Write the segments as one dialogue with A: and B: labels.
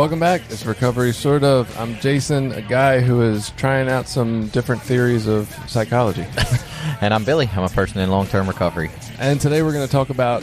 A: Welcome back. It's Recovery Sort of. I'm Jason, a guy who is trying out some different theories of psychology.
B: And I'm Billy. I'm a person in long term recovery.
A: and today we're going to talk about,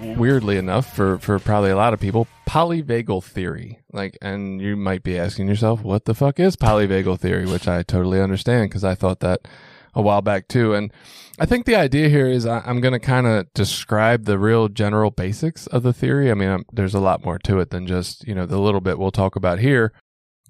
A: weirdly enough, for, for probably a lot of people, polyvagal theory. Like, and you might be asking yourself, what the fuck is polyvagal theory? Which I totally understand because I thought that a while back too. And I think the idea here is I, I'm going to kind of describe the real general basics of the theory. I mean, i there's a lot more to it than just, you know, the little bit we'll talk about here.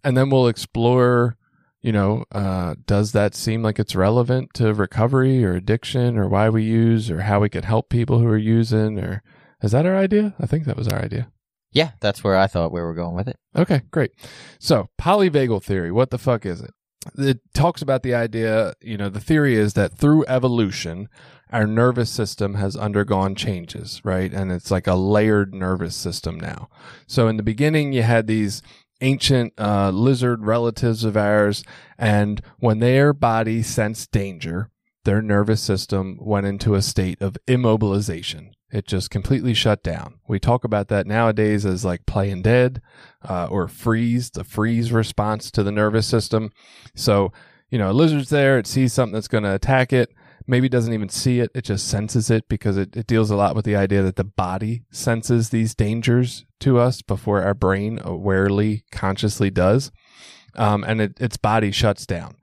A: And then we'll explore, you know, uh, does that seem like it's relevant to recovery or addiction or why we use or how we can help people who are using or is that our idea? I think that was our idea.
B: Yeah, that's where I thought we were going with it.
A: Okay, great. So, polyvagal theory, what the fuck is it? It talks about the idea, you know, the theory is that through evolution, our nervous system has undergone changes, right? And it's like a layered nervous system now. So, in the beginning, you had these ancient uh, lizard relatives of ours, and when their body sensed danger, their nervous system went into a state of immobilization. It just completely shut down. We talk about that nowadays as like playing dead uh, or freeze, the freeze response to the nervous system. So, you know, a lizard's there, it sees something that's going to attack it, maybe doesn't even see it, it just senses it because it, it deals a lot with the idea that the body senses these dangers to us before our brain awarely, consciously does. Um, and it, its body shuts down.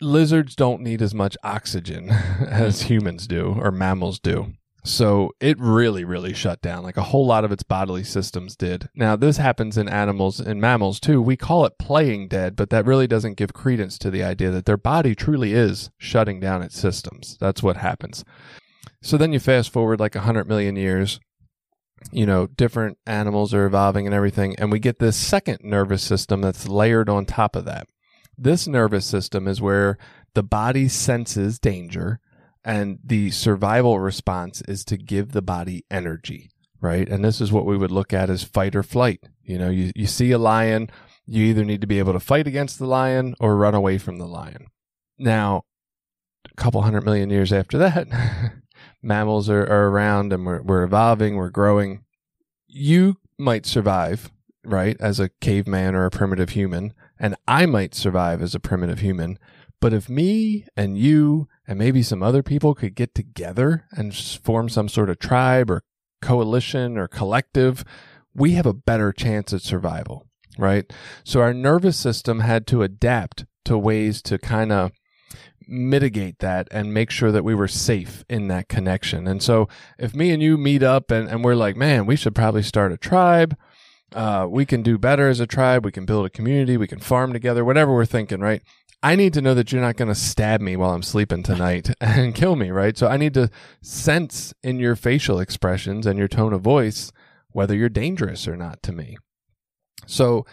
A: Lizards don't need as much oxygen as humans do or mammals do. So it really, really shut down. Like a whole lot of its bodily systems did. Now, this happens in animals and mammals too. We call it playing dead, but that really doesn't give credence to the idea that their body truly is shutting down its systems. That's what happens. So then you fast forward like 100 million years, you know, different animals are evolving and everything, and we get this second nervous system that's layered on top of that. This nervous system is where the body senses danger and the survival response is to give the body energy, right? And this is what we would look at as fight or flight. You know, you, you see a lion, you either need to be able to fight against the lion or run away from the lion. Now, a couple hundred million years after that, mammals are, are around and we're, we're evolving, we're growing. You might survive, right, as a caveman or a primitive human, and I might survive as a primitive human. But if me and you and maybe some other people could get together and form some sort of tribe or coalition or collective, we have a better chance at survival, right? So our nervous system had to adapt to ways to kind of mitigate that and make sure that we were safe in that connection. And so if me and you meet up and, and we're like, man, we should probably start a tribe. Uh, we can do better as a tribe. We can build a community. We can farm together, whatever we're thinking, right? I need to know that you're not going to stab me while I'm sleeping tonight and kill me, right? So I need to sense in your facial expressions and your tone of voice whether you're dangerous or not to me. So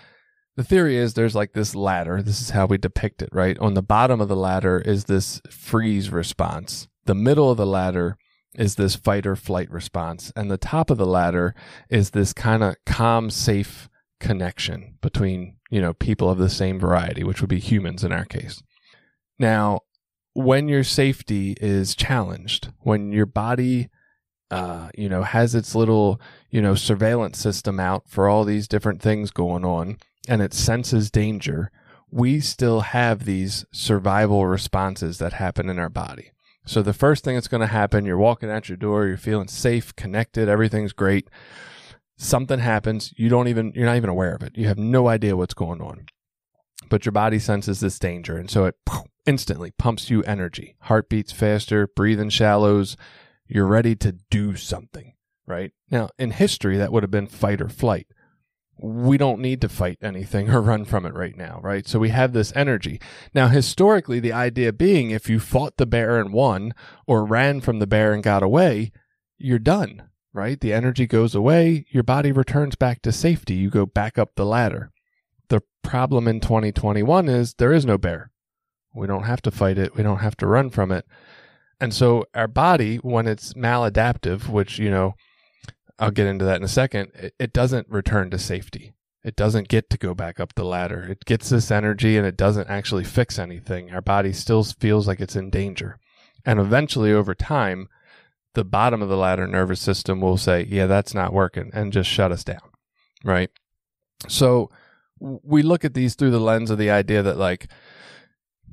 A: the theory is there's like this ladder. This is how we depict it, right? On the bottom of the ladder is this freeze response. The middle of the ladder is this fight or flight response. And the top of the ladder is this kind of calm, safe connection between, you know, people of the same variety, which would be humans in our case. Now, when your safety is challenged, when your body, uh, you know, has its little, you know, surveillance system out for all these different things going on, and it senses danger, we still have these survival responses that happen in our body. So the first thing that's going to happen, you're walking out your door, you're feeling safe, connected, everything's great. Something happens, you don't even you're not even aware of it. You have no idea what's going on. But your body senses this danger and so it instantly pumps you energy. Heart beats faster, breathing shallows, you're ready to do something, right? Now, in history that would have been fight or flight we don't need to fight anything or run from it right now, right? So we have this energy. Now, historically, the idea being if you fought the bear and won or ran from the bear and got away, you're done, right? The energy goes away, your body returns back to safety, you go back up the ladder. The problem in 2021 is there is no bear. We don't have to fight it, we don't have to run from it. And so our body, when it's maladaptive, which, you know, I'll get into that in a second, it, it doesn't return to safety. It doesn't get to go back up the ladder. It gets this energy and it doesn't actually fix anything. Our body still feels like it's in danger. And eventually, over time, the bottom of the ladder nervous system will say, yeah, that's not working and just shut us down. Right. So we look at these through the lens of the idea that, like,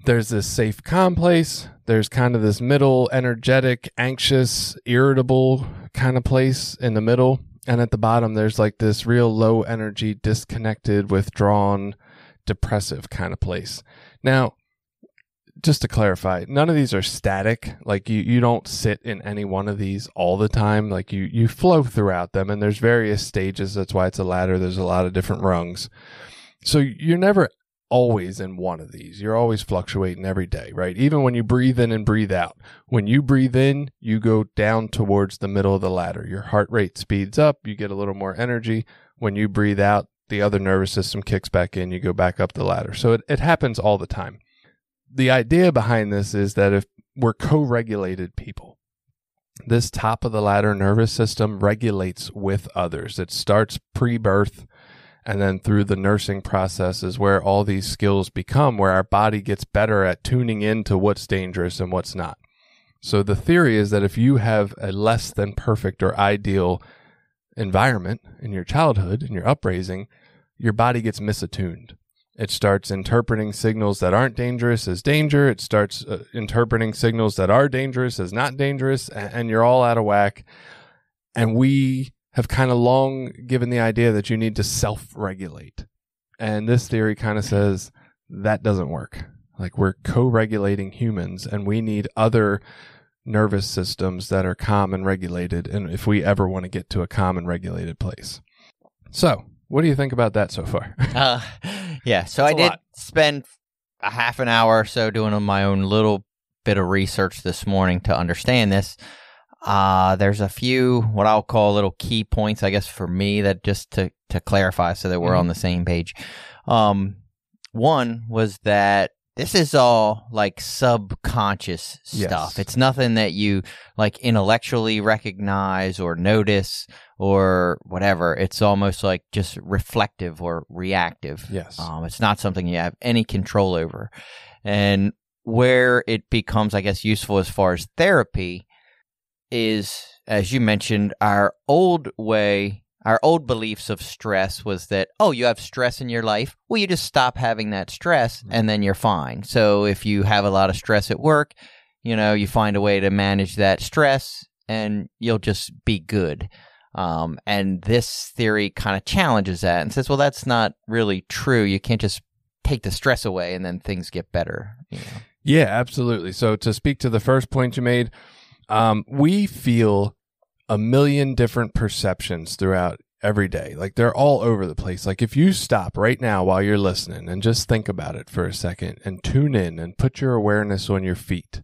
A: there's this safe calm place. There's kind of this middle, energetic, anxious, irritable kind of place in the middle. And at the bottom, there's like this real low energy, disconnected, withdrawn, depressive kind of place. Now, just to clarify, none of these are static. Like you, you don't sit in any one of these all the time. Like you, you flow throughout them and there's various stages. That's why it's a ladder. There's a lot of different rungs. So you're never always in one of these. You're always fluctuating every day, right? Even when you breathe in and breathe out. When you breathe in, you go down towards the middle of the ladder. Your heart rate speeds up, you get a little more energy. When you breathe out, the other nervous system kicks back in, you go back up the ladder. So it, it happens all the time. The idea behind this is that if we're co regulated people, this top of the ladder nervous system regulates with others. It starts pre birth and then through the nursing process is where all these skills become where our body gets better at tuning into what's dangerous and what's not so the theory is that if you have a less than perfect or ideal environment in your childhood in your upraising your body gets misattuned it starts interpreting signals that aren't dangerous as danger it starts uh, interpreting signals that are dangerous as not dangerous and, and you're all out of whack and we have kind of long given the idea that you need to self regulate. And this theory kind of says that doesn't work. Like we're co regulating humans and we need other nervous systems that are calm and regulated. And if we ever want to get to a calm and regulated place. So, what do you think about that so far?
B: Uh, yeah. So I
A: That's a
B: did
A: lot.
B: spend a half an hour or so doing my own little bit of research this morning to understand this. Uh, there's a few what I'll call little key points, I guess, for me that just to, to clarify so that we're
A: Mhm.
B: on the same page. Um, one was that this is all like subconscious
A: Yes.
B: stuff. It's nothing that you like intellectually recognize or notice or whatever. It's almost like just reflective or reactive.
A: Yes.
B: Um, it's not something you have any control over. And where it becomes, I guess, useful as far as therapy is, as you mentioned, our old way, our old beliefs of stress was that, oh, you have stress in your life. Well, you just stop having that stress and then you're fine. So if you have a lot of stress at work, you know, you find a way to manage that stress and you'll just be good. Um, and this theory kind of challenges that and says, well, that's not really true. You can't just take the stress away and then things get better. You know?
A: Yeah, absolutely. So to speak to the first point you made, um, we feel a million different perceptions throughout every day. Like they're all over the place. Like if you stop right now while you're listening and just think about it for a second and tune in and put your awareness on your feet.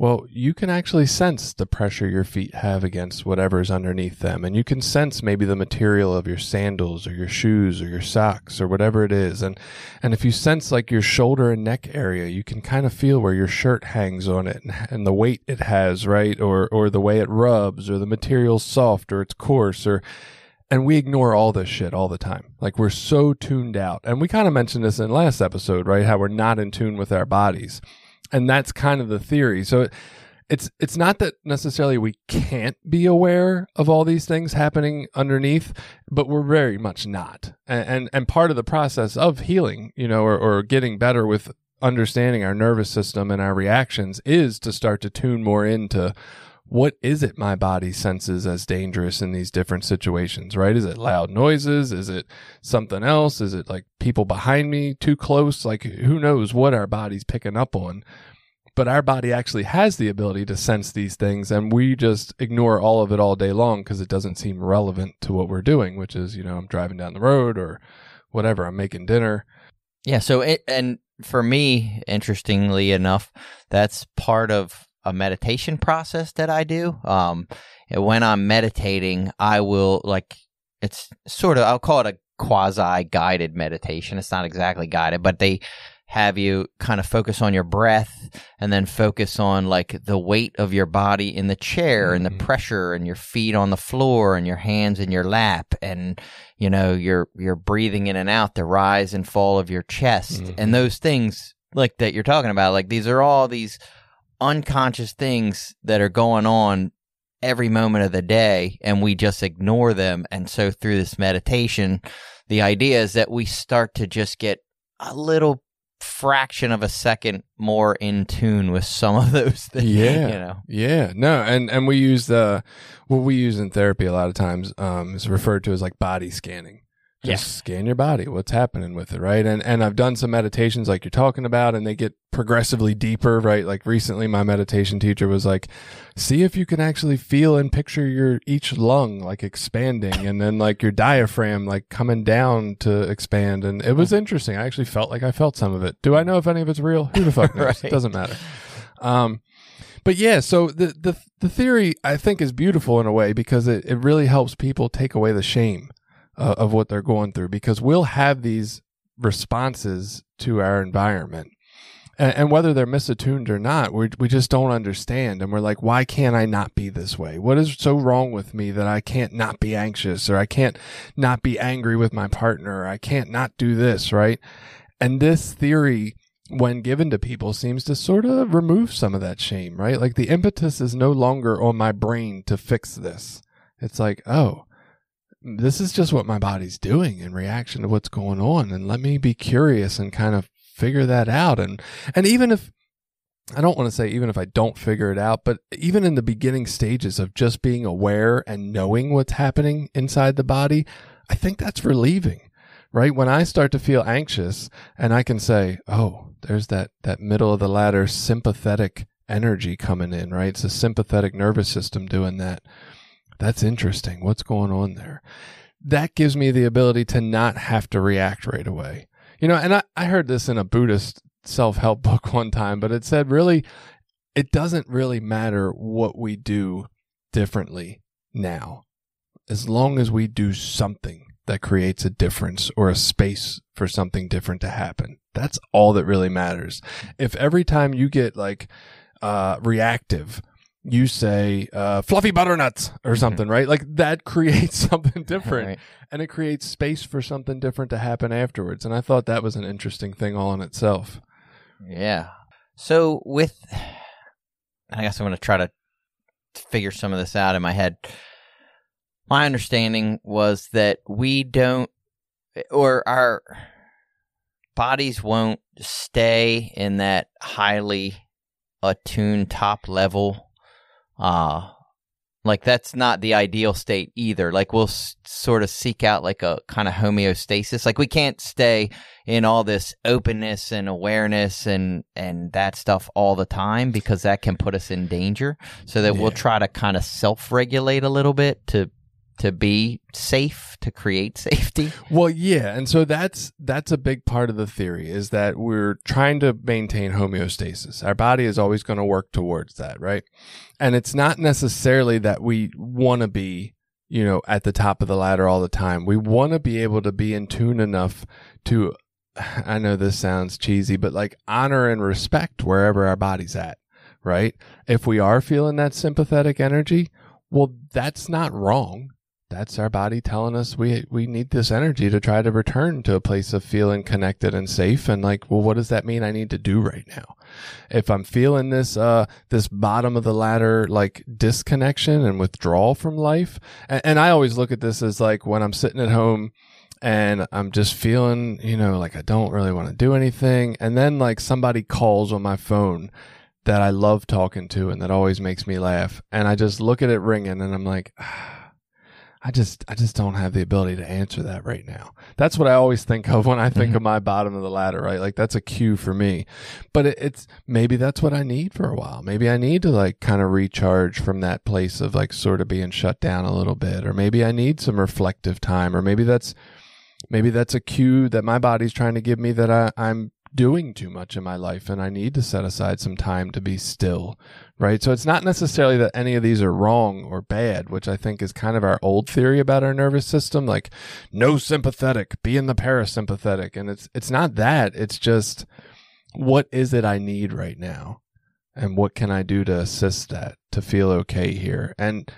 A: Well, you can actually sense the pressure your feet have against whatever is underneath them. And you can sense maybe the material of your sandals or your shoes or your socks or whatever it is. And and if you sense like your shoulder and neck area, you can kind of feel where your shirt hangs on it and, and the weight it has, right? Or or the way it rubs, or the material's soft or it's coarse, or and we ignore all this shit all the time. Like we're so tuned out. And we kind of mentioned this in last episode, right? How we're not in tune with our bodies. And that's kind of the theory. So it, it's it's not that necessarily we can't be aware of all these things happening underneath, but we're very much not. And and, and part of the process of healing, you know, or, or getting better with understanding our nervous system and our reactions is to start to tune more into what is it my body senses as dangerous in these different situations, right? Is it loud noises? Is it something else? Is it like people behind me too close? Like who knows what our body's picking up on? but our body actually has the ability to sense these things and we just ignore all of it all day long because it doesn't seem relevant to what we're doing which is you know i'm driving down the road or whatever i'm making dinner
B: Yeah. So it, and for me, interestingly enough, that's part of a meditation process that I do. Um, when I'm meditating, I will like, it's sort of, I'll call it a quasi guided meditation. It's not exactly guided, but they have you kind of focus on your breath and then focus on like the weight of your body in the chair and the
A: Mhm.
B: pressure and your feet on the floor and your hands in your lap and you know you're you're breathing in and out the rise and fall of your chest
A: Mhm.
B: and those things like that you're talking about like these are all these unconscious things that are going on every moment of the day and we just ignore them and so through this meditation the idea is that we start to just get a little fraction of a second more in tune with some of those things
A: Yeah.
B: you know
A: Yeah, no, and and we use the what we use in therapy a lot of times um, is referred to as like body scanning. Just scan your body. What's happening with it, right? And and I've done some meditations like you're talking about, and they get progressively deeper, right? Like recently, my meditation teacher was like, "See if you can actually feel and picture your each lung like expanding, and then like your diaphragm like coming down to expand." And it was interesting. I actually felt like I felt some of it. Do I know if any of it's real? Who the fuck knows?
B: Right.
A: It doesn't matter. Um, but yeah, so the, the the theory I think is beautiful in a way because it, it really helps people take away the shame uh, of what they're going through because we'll have these responses to our environment. And, and whether they're misattuned or not, we we just don't understand, and we're like, why can't I not be this way? What is so wrong with me that I can't not be anxious, or I can't not be angry with my partner, or I can't not do this, right? And this theory when given to people seems to sort of remove some of that shame, right? Like the impetus is no longer on my brain to fix this. It's like, oh, this is just what my body's doing in reaction to what's going on and let me be curious and kind of figure that out and and even if I don't want to say even if I don't figure it out, but even in the beginning stages of just being aware and knowing what's happening inside the body, I think that's relieving right? When I start to feel anxious and I can say, oh, there's that, that middle of the ladder sympathetic energy coming in, right? It's a sympathetic nervous system doing that. That's interesting. What's going on there? That gives me the ability to not have to react right away. You know, and I, I heard this in a Buddhist self help book one time, but it said really, it doesn't really matter what we do differently now, as long as we do something that creates a difference or a space for something different to happen. That's all that really matters. If every time you get like uh, reactive, you say uh, fluffy butternuts or something, right? Like that creates something different
B: Right.
A: and it creates space for something different to happen afterwards. And I thought that was an interesting thing all in itself.
B: Yeah. So with, I guess I'm going to try to figure some of this out in my head. My understanding was that we don't, or our bodies won't stay in that highly attuned top level. Uh, like that's not the ideal state either. Like we'll s- sort of seek out like a kind of homeostasis. Like we can't stay in all this openness and awareness and and that stuff all the time because that can put us in danger so that we'll try to kind of self-regulate a little bit to to be safe to create safety
A: Well, yeah, and so that's that's a big part of the theory is that we're trying to maintain homeostasis. Our body is always going to work towards that, right? And it's not necessarily that we want to be, you know, at the top of the ladder all the time. We want to be able to be in tune enough to I know this sounds cheesy, but like honor and respect wherever our body's at, right? If we are feeling that sympathetic energy, well, that's not wrong that's our body telling us we we need this energy to try to return to a place of feeling connected and safe. And like well what does that mean? I need to do right now. If i'm feeling this uh this bottom of the ladder like disconnection and withdrawal from life and, and i always look at this as like when i'm sitting at home and i'm just feeling you know like i don't really want to do anything. And then like somebody calls on my phone that i love talking to and that always makes me laugh. And i just look at it ringing and i'm like I just I just don't have the ability to answer that right now. That's what I always think of when I think
B: Mhm.
A: of my bottom of the ladder, right? Like that's a cue for me. But it, it's maybe that's what I need for a while. Maybe I need to like kind of recharge from that place of like sort of being shut down a little bit, or maybe I need some reflective time, or maybe that's maybe that's a cue that my body's trying to give me that I, I'm doing too much in my life and I need to set aside some time to be still, right? So it's not necessarily that any of these are wrong or bad, which I think is kind of our old theory about our nervous system, like no sympathetic, be in the parasympathetic. And it's it's not that. It's just what is it I need right now? And what can I do to assist that to feel okay here? And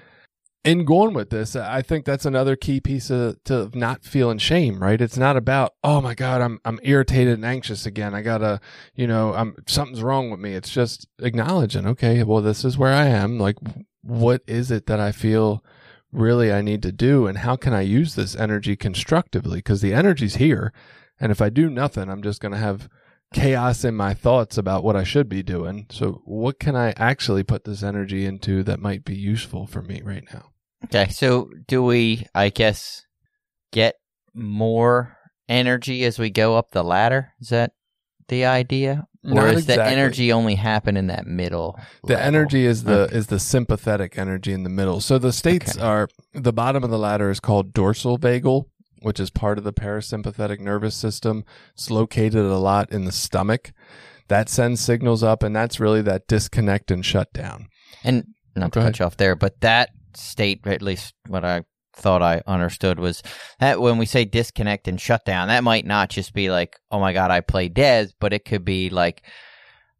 A: in going with this, I think that's another key piece of to not feeling shame, right? It's not about, oh my God, I'm I'm irritated and anxious again. I gotta, you know, I'm something's wrong with me. It's just acknowledging, okay, well, this is where I am. Like, what is it that I feel really I need to do, and how can I use this energy constructively? Because the energy's here, and if I do nothing, I'm just gonna have chaos in my thoughts about what I should be doing. So, what can I actually put this energy into that might be useful for me right now?
B: Okay, so do we, I guess, get more energy as we go up the ladder? Is that the idea? Or
A: Not
B: is the
A: exactly.
B: energy only happen in that middle?
A: The
B: level?
A: energy is the is the sympathetic energy in the middle. So the states
B: Okay.
A: are the bottom of the ladder is called dorsal vagal, which is part of the parasympathetic nervous system. It's located a lot in the stomach. That sends signals up, and that's really that disconnect and shutdown.
B: And not
A: Go
B: to
A: ahead.
B: cut you off there, but that state, at least what I thought I understood, was that when we say disconnect and shutdown, that might not just be like, oh my God, I play Des, but it could be like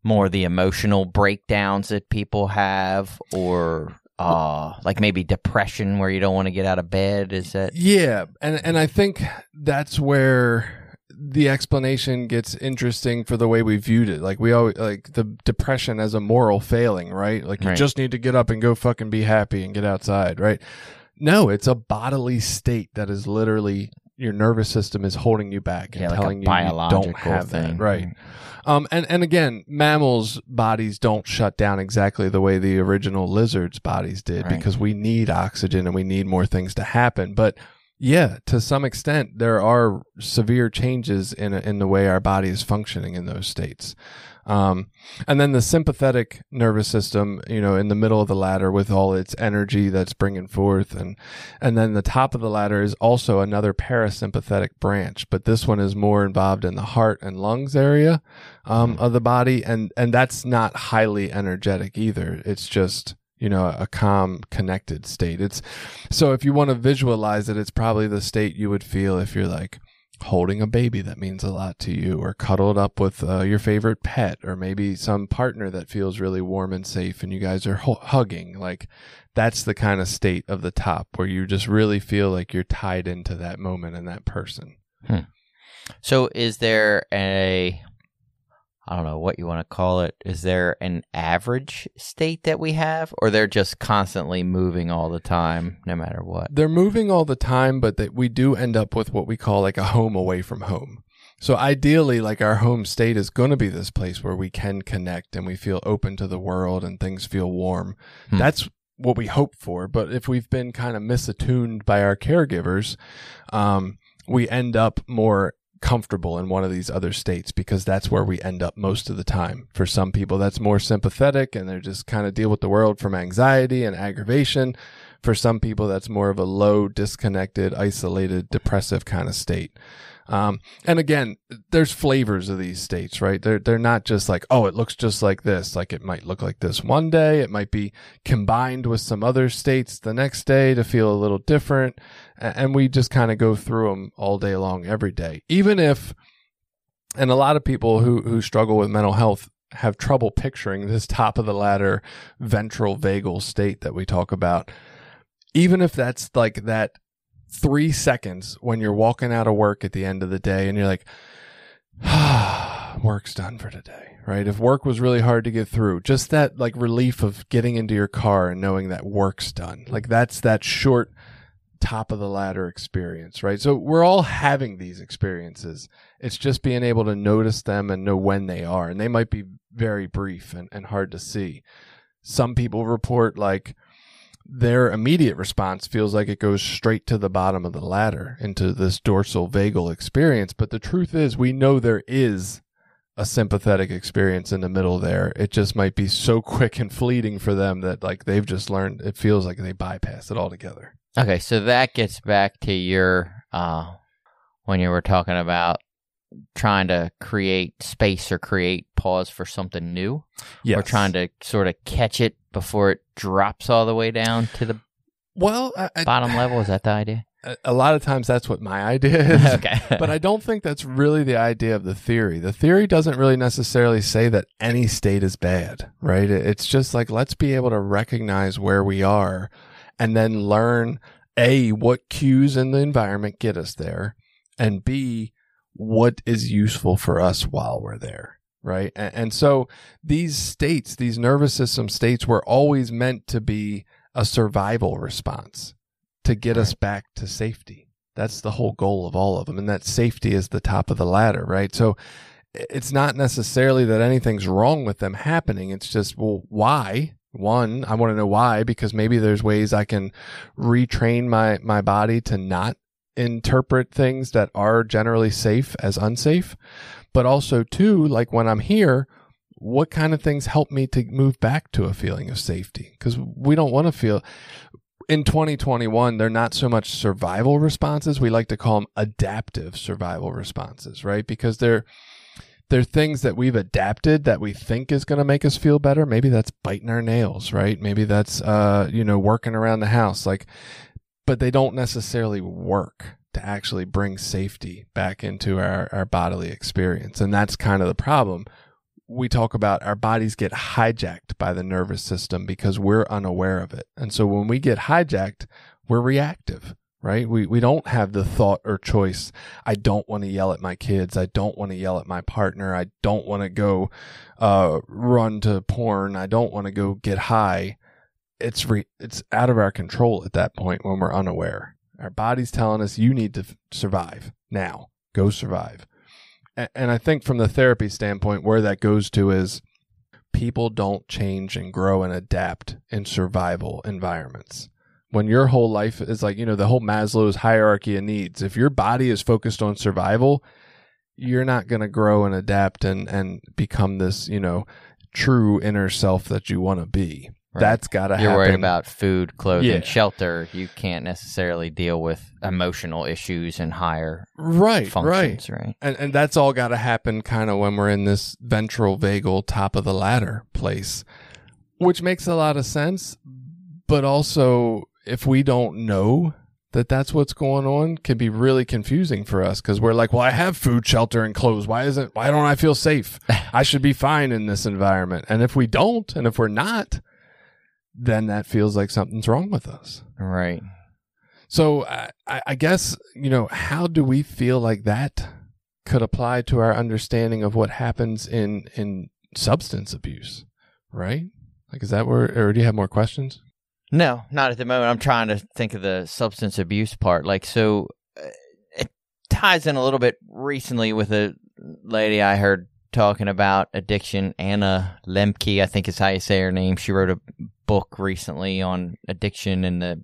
B: more the emotional breakdowns that people have or uh like maybe depression where you don't want to get out of bed is that
A: Yeah, and and I think that's where the explanation gets interesting for the way we viewed it. Like we always like the depression as a moral failing, right? Like you
B: Right.
A: just need to get up and go fucking be happy and get outside, right? No, it's a bodily state that is literally your nervous system is holding you back and
B: yeah, like
A: telling
B: a
A: you you don't have
B: thing
A: that, right? Um, and and again, mammals' bodies don't shut down exactly the way the original lizards' bodies did
B: Right.
A: because we need oxygen and we need more things to happen. But yeah, to some extent, there are severe changes in in the way our body is functioning in those states. Um, and then the sympathetic nervous system, you know, in the middle of the ladder with all its energy that's bringing forth, and and then the top of the ladder is also another parasympathetic branch, but this one is more involved in the heart and lungs area um, of the body, and and that's not highly energetic either. It's just you know a calm, connected state. It's so if you want to visualize it, it's probably the state you would feel if you're like holding a baby that means a lot to you, or cuddled up with uh, your favorite pet, or maybe some partner that feels really warm and safe, and you guys are hu- hugging. Like that's the kind of state of the top where you just really feel like you're tied into that moment and that person.
B: So is there a I don't know what you want to call it. Is there an average state that we have or they're just constantly moving all the time no matter what?
A: They're moving all the time, but that we do end up with what we call like a home away from home. So ideally, like our home state is going to be this place where we can connect and we feel open to the world and things feel warm.
B: Hmm.
A: That's what we hope for. But if we've been kind of misattuned by our caregivers, um, we end up more comfortable in one of these other states because that's where we end up most of the time. For some people, that's more sympathetic and they're just kind of deal with the world from anxiety and aggravation. For some people, that's more of a low, disconnected, isolated, depressive kind of state. Um, and again, there's flavors of these states, right? They're they're not just like, oh, it looks just like this. Like it might look like this one day. It might be combined with some other states the next day to feel a little different. And we just kind of go through them all day long, every day. Even if, and a lot of people who who struggle with mental health have trouble picturing this top of the ladder ventral vagal state that we talk about. Even if that's like that three seconds when you're walking out of work at the end of the day and you're like, ah, work's done for today, right? If work was really hard to get through, just that like relief of getting into your car and knowing that work's done. Like that's that short top of the ladder experience, right? So we're all having these experiences. It's just being able to notice them and know when they are. And they might be very brief and, and hard to see. Some people report like their immediate response feels like it goes straight to the bottom of the ladder into this dorsal vagal experience. But the truth is, we know there is a sympathetic experience in the middle there. It just might be so quick and fleeting for them that like they've just learned it feels like they bypass it altogether.
B: Okay, so that gets back to your uh when you were talking about trying to create space or create pause for something new.
A: Yeah.
B: Or trying to sort of catch it before it drops all the way down to the
A: well, I, I,
B: bottom level. Is that the idea?
A: a- a lot of times that's what my idea is.
B: okay.
A: but I don't think that's really the idea of the theory. The theory doesn't really necessarily say that any state is bad, right? It's just like let's be able to recognize where we are and then learn A, what cues in the environment get us there, and B, what is useful for us while we're there, right? And, and so these states, these nervous system states, were always meant to be a survival response to get us back to safety. That's the whole goal of all of them. And that safety is the top of the ladder, right? So it's not necessarily that anything's wrong with them happening. It's just, well, why? One, I want to know why, because maybe there's ways I can retrain my, my body to not interpret things that are generally safe as unsafe. But also, too like when I'm here, what kind of things help me to move back to a feeling of safety? Because we don't want to feel in 2021, they're not so much survival responses. We like to call them adaptive survival responses, right? Because they're they're things that we've adapted that we think is going to make us feel better. Maybe that's biting our nails, right? Maybe that's uh, you know, working around the house like but they don't necessarily work to actually bring safety back into our, our bodily experience. And that's kind of the problem. We talk about our bodies get hijacked by the nervous system because we're unaware of it. And so when we get hijacked, we're reactive, right? We, we don't have the thought or choice. I don't want to yell at my kids. I don't want to yell at my partner. I don't want to go uh, run to porn. I don't want to go get high it's re- it's out of our control at that point when we're unaware. Our body's telling us you need to f- survive now. Go survive. A- and I think from the therapy standpoint, where that goes to is people don't change and grow and adapt in survival environments. When your whole life is like, you know, the whole Maslow's hierarchy of needs, if your body is focused on survival, you're not going to grow and adapt and, and become this, you know, true inner self that you want to be.
B: Right.
A: That's got to happen.
B: You're worried about food, clothing,
A: Yeah.
B: shelter. You can't necessarily deal with emotional issues and higher
A: right, right.
B: functions, right?
A: And and that's all got to happen kind of when we're in this ventral vagal top of the ladder place, which makes a lot of sense. But also, if we don't know that that's what's going on, can be really confusing for us because we're like, well, I have food, shelter, and clothes. Why isn't? Why don't I feel safe? I should be fine in this environment. And if we don't, and if we're not, then that feels like something's wrong with us.
B: Right.
A: So I, I guess you know how do we feel like that could apply to our understanding of what happens in in substance abuse, right? Like, is that where, or do you have more questions?
B: No, not at the moment. I'm trying to think of the substance abuse part. Like, so uh, it ties in a little bit recently with a lady I heard talking about addiction. Anna Lembke, I think is how you say her name. She wrote a book recently on addiction and the,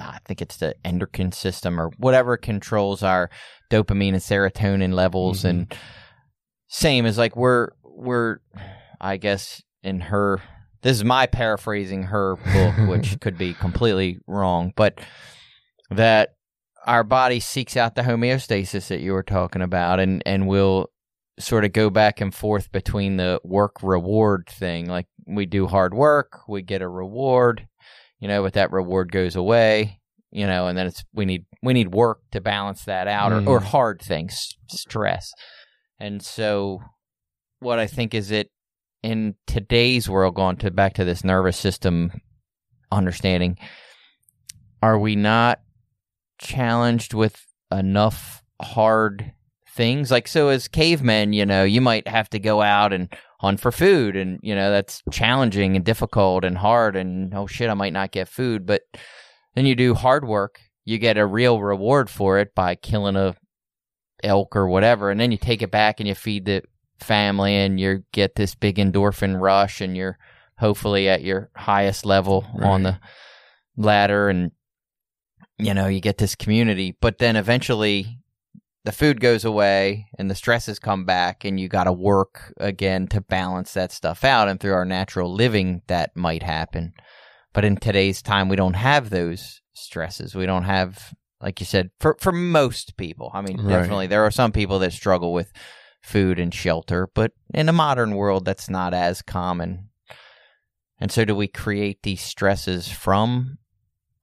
B: I think it's the endocrine system or whatever controls our dopamine and serotonin levels.
A: Mhm.
B: And same as like we're, we're, I guess in her this is my paraphrasing her book, which could be completely wrong, but that our body seeks out the homeostasis that you were talking about and, and will sort of go back and forth between the work reward thing. Like we do hard work, we get a reward, you know, but that reward goes away, you know, and then it's we need we need work to balance that out or, or
A: Mhm.
B: hard things, stress. And so what I think is it in today's world, going to back to this nervous system understanding, are we not challenged with enough hard things? Like, so as cavemen, you know, you might have to go out and hunt for food, and, you know, that's challenging and difficult and hard, and oh shit, I might not get food. But then you do hard work, you get a real reward for it by killing a elk or whatever, and then you take it back and you feed the family and you get this big endorphin rush and you're hopefully at your highest level on the ladder and you know, you get this community, but then eventually the food goes away and the stresses come back and you got to work again to balance that stuff out and through our natural living that might happen. But in today's time we don't have those stresses. We don't have like you said for for most people. I mean,
A: Right.
B: definitely there are some people that struggle with food and shelter, but in a modern world that's not as common. And so do we create these stresses from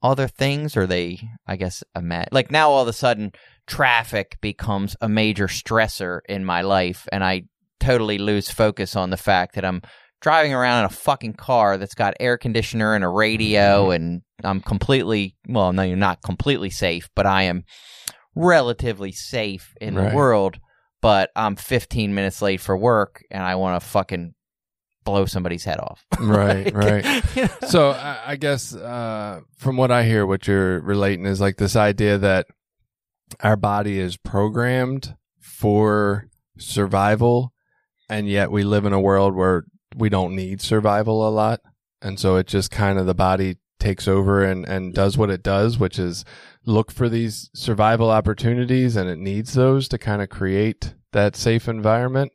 B: other things or they I guess ima- like now all of a sudden traffic becomes a major stressor in my life and I totally lose focus on the fact that I'm driving around in a fucking car that's got air conditioner and a radio and I'm completely well no you're not completely safe but I am relatively safe in
A: Right.
B: the world but I'm 15 minutes late for work and I want to fucking blow somebody's head off.
A: Right, right.
B: You know?
A: So I, I guess uh, from what I hear, what you're relating is like this idea that our body is programmed for survival, and yet we live in a world where we don't need survival a lot, and so it just kind of the body takes over and and does what it does, which is look for these survival opportunities, and it needs those to kind of create that safe environment.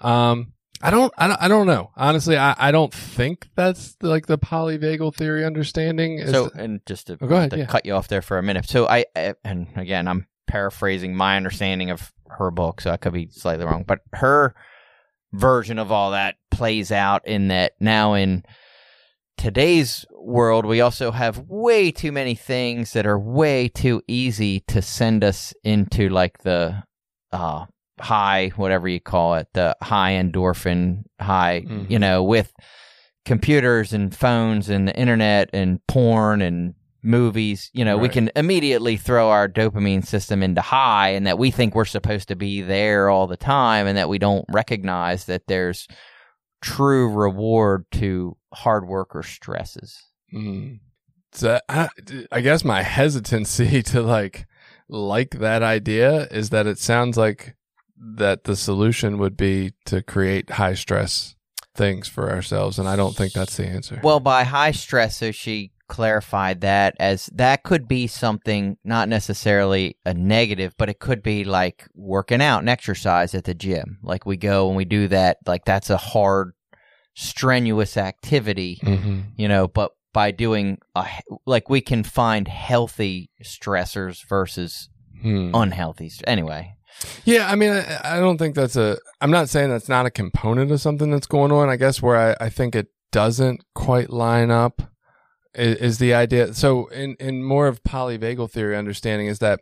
A: Um, I don't, I don't, I don't know. Honestly, I, I don't think that's like the polyvagal theory understanding. Is
B: So, and just to,
A: Oh, ahead,
B: to
A: yeah.
B: cut you off there for a minute. So, I- and again, I'm paraphrasing my understanding of her book, so I could be slightly wrong, but her version of all that plays out in that now in today's world, we also have way too many things that are way too easy to send us into like the uh, high, whatever you call it, the high endorphin high,
A: Mhm.
B: you know, with computers and phones and the internet and porn and movies, you know, we can immediately throw our dopamine system into high and that we think we're supposed to be there all the time and that we don't recognize that there's true reward to hard work or stresses.
A: Mm. So I, I guess my hesitancy to like like that idea is that it sounds like that the solution would be to create high stress things for ourselves, and I don't think that's the answer.
B: Well, by high stress, so she clarified that as that could be something not necessarily a negative, but it could be like working out and exercise at the gym. Like we go and we do that, like that's a hard, strenuous activity,
A: hmm
B: you know, but by doing a, like we can find healthy stressors versus
A: Hmm.
B: unhealthy. Anyway,
A: Yeah, I mean, I, I don't think that's a. I'm not saying that's not a component of something that's going on. I guess where I, I think it doesn't quite line up is, is the idea. So, in in more of polyvagal theory understanding is that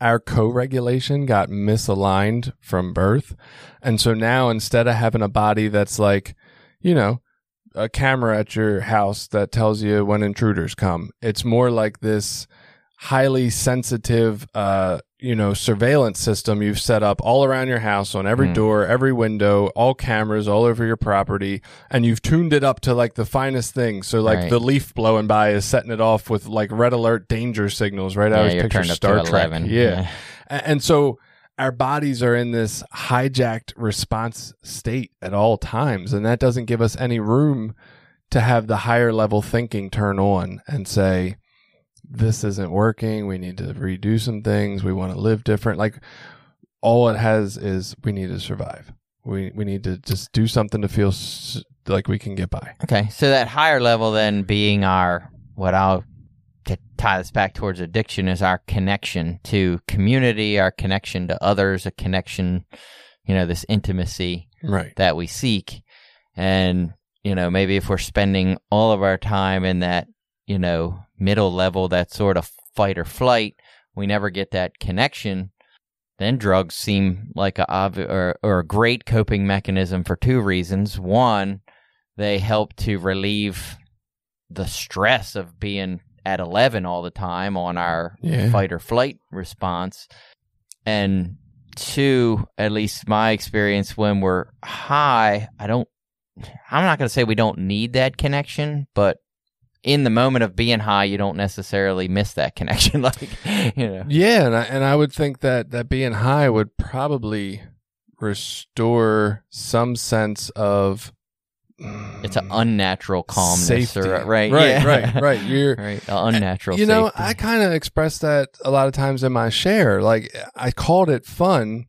A: our co-regulation got misaligned from birth, and so now instead of having a body that's like, you know, a camera at your house that tells you when intruders come, it's more like this highly sensitive uh you know surveillance system you've set up all around your house on every
B: Hmm.
A: door every window all cameras all over your property and you've tuned it up to like the finest thing so like
B: Right.
A: the leaf blowing by is setting it off with like red alert danger signals right i
B: yeah,
A: picture
B: turned up
A: star
B: to
A: trek
B: 11.
A: yeah a- and so our bodies are in this hijacked response state at all times and that doesn't give us any room to have the higher level thinking turn on and say this isn't working we need to redo some things we want to live different like all it has is we need to survive. We we need to just do something to feel s- like we can get by.
B: Okay, so that higher level then being our what I'll to tie this back towards addiction is our connection to community, our connection to others, a connection, you know, this intimacy
A: right.
B: that we seek. And, you know, maybe if we're spending all of our time in that, you know, middle level, that sort of fight or flight, we never get that connection. Then drugs seem like a obvi- or, or a great coping mechanism for two reasons. One, they help to relieve the stress of being at 11 all the time on our
A: Yeah.
B: fight or flight response. And two, at least my experience when we're high, I don't, I'm not going to say we don't need that connection, but in the moment of being high, you don't necessarily miss that connection. like, you know,
A: Yeah, and I, and I would think that that being high would probably restore some sense of mm,
B: It's an unnatural calmness,
A: safety.
B: or, right?
A: Right,
B: yeah.
A: right, right. You're
B: right. Unnatural.
A: you know,
B: safety.
A: I kind of express that a lot of times in my share. Like I called it fun,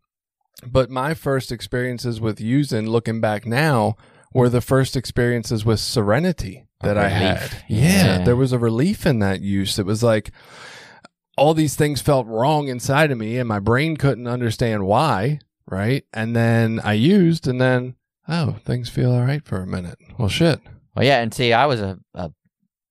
A: but my first experiences with using, looking back now, were the first experiences with serenity that I had. Yeah,
B: Yeah.
A: there was a relief in that use. It was like all these things felt wrong inside of me, and my brain couldn't understand why. Right, and then I used, and then oh, things feel all right for a minute. Well, shit.
B: Well, yeah, and see, I was a, a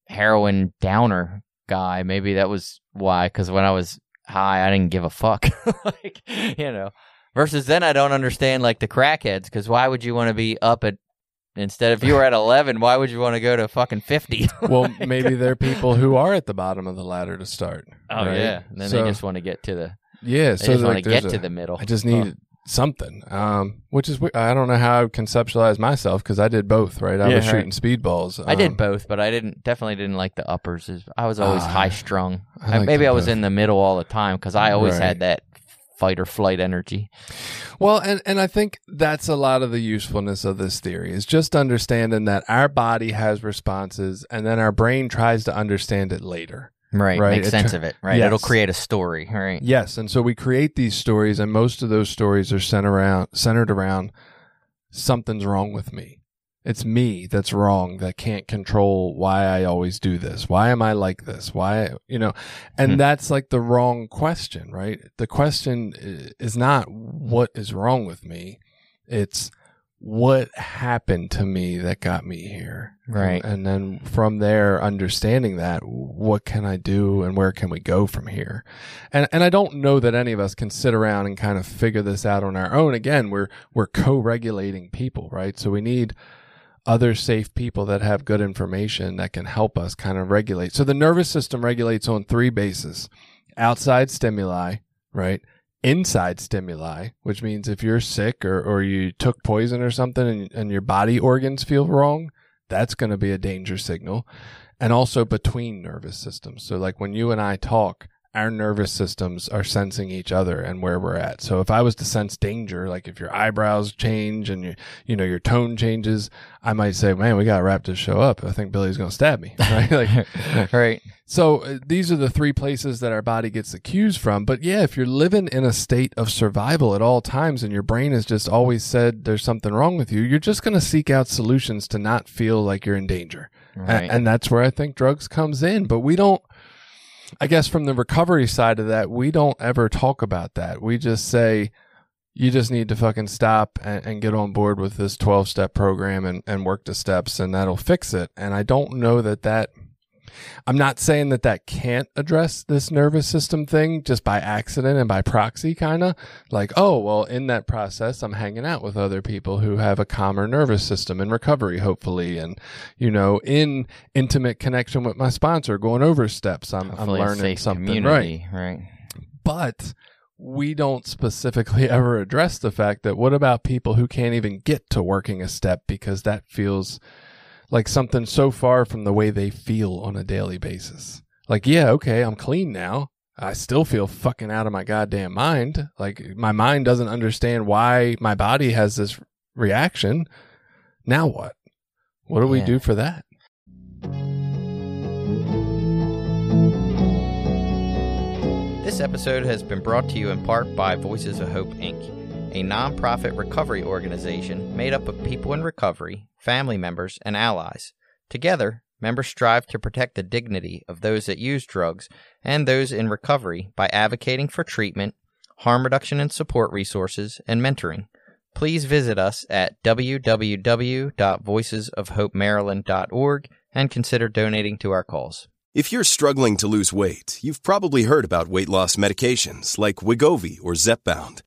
B: heroin downer guy. Maybe that was why, because when I was high, I didn't give a fuck. like, you know, versus then I don't understand like the crackheads, because why would you want to be up at instead if you were at eleven, why would you want to go to fucking fifty?
A: well, maybe there are people who are at the bottom of the ladder to start.
B: oh
A: right?
B: yeah, and then
A: So-
B: they just want to get to the
A: yeah.
B: they
A: So
B: just want
A: like,
B: to
A: there's
B: get to the middle.
A: I just need something, um, which is I don't know how I would conceptualize myself because I did both. Right, I
B: Yeah,
A: was
B: right.
A: shooting speedballs.
B: I did
A: um,
B: both, but I didn't definitely didn't like the uppers. I was always
A: Ah,
B: high strung.
A: I like
B: Maybe I was
A: both.
B: in the middle all the time because I always
A: Right.
B: had that fight or flight energy.
A: Well, and and I think that's a lot of the usefulness of this theory is just understanding that our body has responses, and then our brain tries to understand it later.
B: Right,
A: Right,
B: make sense of it. Right,
A: Yes.
B: it'll create a story. Right.
A: Yes, and so we create these stories, and most of those stories are centered around centered around something's wrong with me. It's me that's wrong that can't control why I always do this. Why am I like this? Why you know, and
B: Hmm.
A: that's like the wrong question, right? The question is not what is wrong with me. It's what happened to me that got me here.
B: Right.
A: And then from there, understanding that, what can I do and where can we go from here? And and I don't know that any of us can sit around and kind of figure this out on our own. Again, we're we're co-regulating people, right? So we need other safe people that have good information that can help us kind of regulate. So the nervous system regulates on three bases. Outside stimuli, right? Inside stimuli, which means if you're sick or, or you took poison or something and, and your body organs feel wrong, that's going to be a danger signal. And also between nervous systems. So like when you and I talk, our nervous systems are sensing each other and where we're at. So if I was to sense danger, like if your eyebrows change and your, you know, your tone changes, I might say, man, we got to wrap this show up. I think Billy's going to stab me. Right. Like,
B: right.
A: so uh, these are the three places that our body gets the cues from. But yeah, if you're living in a state of survival at all times and your brain has just always said there's something wrong with you, you're just going to seek out solutions to not feel like you're in danger. A-
B: Right.
A: And that's where I think drugs comes in. But we don't, I guess from the recovery side of that, we don't ever talk about that. We just say, you just need to fucking stop and, and get on board with this 12 step program and, and work the steps and that'll fix it. And I don't know that that, I'm not saying that that can't address this nervous system thing just by accident and by proxy, kind of like, oh, well, in that process, I'm hanging out with other people who have a calmer nervous system in recovery, hopefully. And, you know, in intimate connection with my sponsor, going over steps, I'm, I'm learning something. Right.
B: Right.
A: but we don't specifically ever address the fact that what about people who can't even get to working a step because that feels like something so far from the way they feel on a daily basis. Like, yeah, okay, I'm clean now. I still feel fucking out of my goddamn mind. Like, my mind doesn't understand why my body has this reaction. Now what? What do we do for that?
B: This episode has been brought to you in part by Voices of Hope, Inc., a nonprofit recovery organization made up of people in recovery, family members, and allies. Together, members strive to protect the dignity of those that use drugs and those in recovery by advocating for treatment, harm reduction and support resources, and mentoring. Please visit us at www.voicesofhopemaryland.org and consider donating to our cause.
C: If you're struggling to lose weight, you've probably heard about weight loss medications like Wegovy or Zepbound,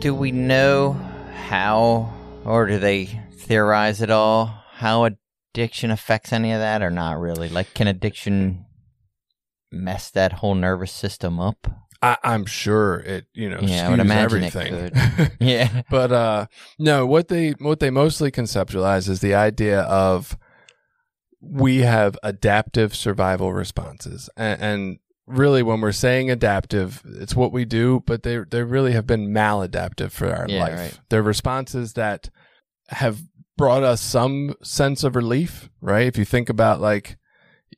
B: Do we know how or do they theorize at all how addiction affects any of that, or not really? Like, can addiction mess that whole nervous system up?
A: I, I'm sure it, you know,
B: Yeah, I would imagine it
A: everything.
B: Yeah.
A: but uh no what they what they mostly conceptualize is the idea of we have adaptive survival responses and, and really when we're saying adaptive it's what we do but they they really have been maladaptive for our
B: Yeah,
A: life
B: right.
A: they're responses that have brought us some sense of relief right if you think about like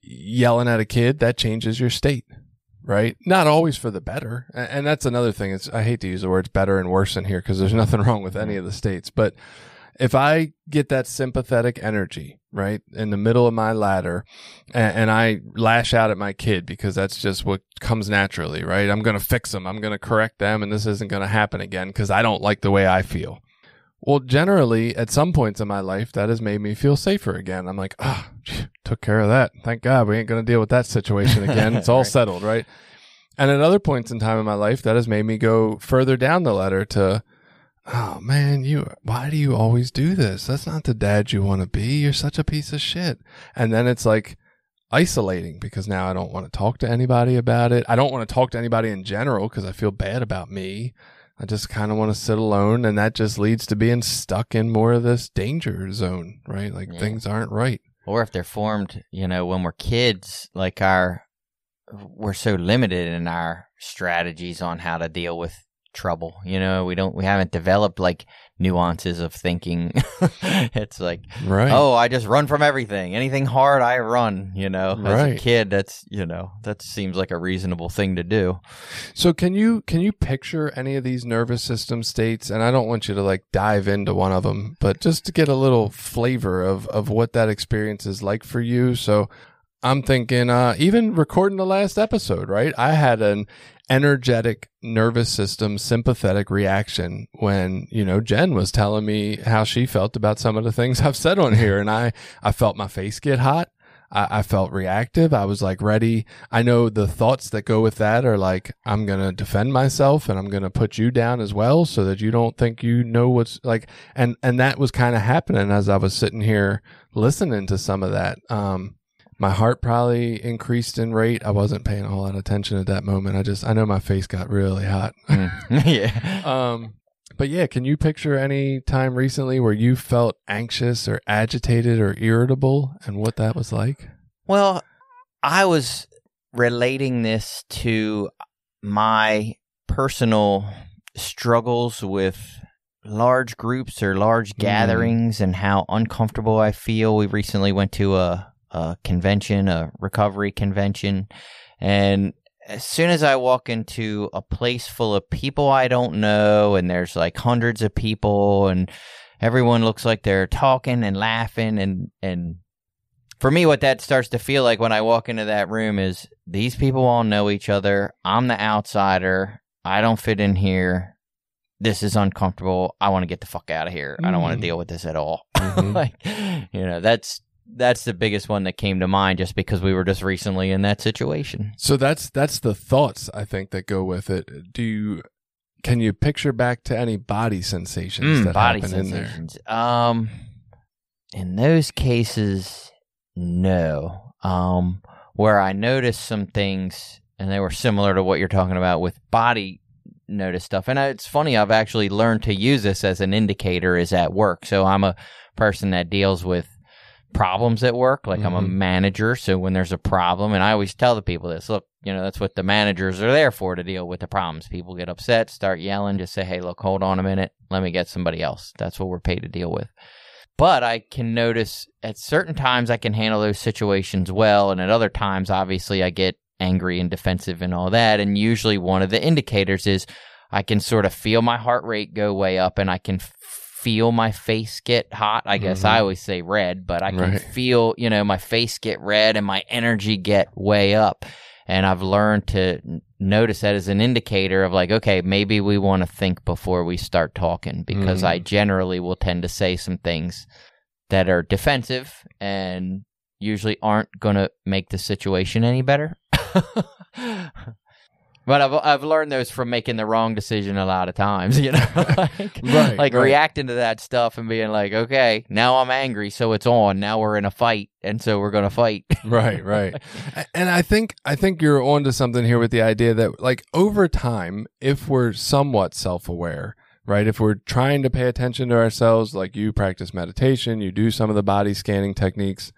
A: yelling at a kid that changes your state right? Not always for the better. And that's another thing. It's, I hate to use the words better and worse in here because there's nothing wrong with any of the states. But if I get that sympathetic energy, right, in the middle of my ladder and, and I lash out at my kid because that's just what comes naturally, right? I'm going to fix them. I'm going to correct them and this isn't going to happen again because I don't like the way I feel. Well, generally, at some points in my life, that has made me feel safer again. I'm like, ah, phew, took care of that. Thank God we ain't going to deal with that situation again. It's all
B: Right.
A: settled, right? And at other points in time in my life, that has made me go further down the ladder to, oh man, you, why do you always do this? That's not the dad you want to be. You're such a piece of shit. And then it's like isolating because now I don't want to talk to anybody about it. I don't want to talk to anybody in general because I feel bad about me. I just kind of want to sit alone, and that just leads to being stuck in more of this danger zone, right? Like
B: Yeah.
A: things aren't right.
B: or if they're formed, you know, when we're kids, like our, we're so limited in our strategies on how to deal with trouble. You know, we don't, we haven't developed like nuances of thinking. it's like,
A: Right.
B: oh, I just run from everything. Anything hard, I run. You know, as a kid, that's you know, that seems like a reasonable thing to do.
A: So can you can you picture any of these nervous system states? And I don't want you to like dive into one of them, but just to get a little flavor of of what that experience is like for you. So I'm thinking, uh, even recording the last episode, right? I had an energetic nervous system sympathetic reaction when you know Jen was telling me how she felt about some of the things I've said on here, and I I felt my face get hot. I, I felt reactive. I was like ready. I know the thoughts that go with that are like, I'm going to defend myself and I'm going to put you down as well so that you don't think you know what's like, and, and that was kind of happening as I was sitting here listening to some of that. Um, my heart probably increased in rate. I wasn't paying a whole lot of attention at that moment. I just, I know my face got really hot.
B: yeah.
A: um, but yeah, can you picture any time recently where you felt anxious or agitated or irritable and what that was like?
B: Well, I was relating this to my personal struggles with large groups or large gatherings and how uncomfortable I feel. We recently went to a, a convention, a recovery convention, and as soon as I walk into a place full of people I don't know, and there's like hundreds of people, and everyone looks like they're talking and laughing, and and for me, what that starts to feel like when I walk into that room is these people all know each other. I'm the outsider. I don't fit in here. This is uncomfortable. I want to get the fuck out of here. I don't want to deal with this at all.
A: Mhm.
B: like, you know, that's that's the biggest one that came to mind just because we were just recently in that situation.
A: So that's that's the thoughts I think that go with it. Do you can you picture back to any body sensations
B: Mm,
A: that
B: body
A: happen in there?
B: sensations. Um, in those cases, no. Um, where I noticed some things, and they were similar to what you're talking about with body notice stuff. And it's funny, I've actually learned to use this as an indicator is at work. So I'm a person that deals with problems at work. Like I'm a
A: Mhm.
B: manager. So when there's a problem, and I always tell the people this, look, you know, that's what the managers are there for to deal with the problems. People get upset, start yelling, just say, hey, look, hold on a minute. Let me get somebody else. That's what we're paid to deal with. But I can notice at certain times I can handle those situations well. And at other times, obviously, I get angry and defensive and all that. And usually one of the indicators is I can sort of feel my heart rate go way up and I can feel my face get hot. I guess
A: Mhm.
B: I always say red, but I can
A: Right.
B: feel, you know, my face get red and my energy get way up. And I've learned to notice that as an indicator of like, okay, maybe we want to think before we start talking because
A: Mm.
B: I generally will tend to say some things that are defensive and usually aren't going to make the situation any better. But I've I've learned those from making the wrong decision a lot of times, you know, like,
A: Right,
B: like
A: right.
B: reacting to that stuff and being like, okay, now I'm angry, so it's on. Now we're in a fight, and so we're gonna fight.
A: right right and i think i think you're onto something here with the idea that like over time if we're somewhat self-aware right if we're trying to pay attention to ourselves like you practice meditation you do some of the body scanning techniques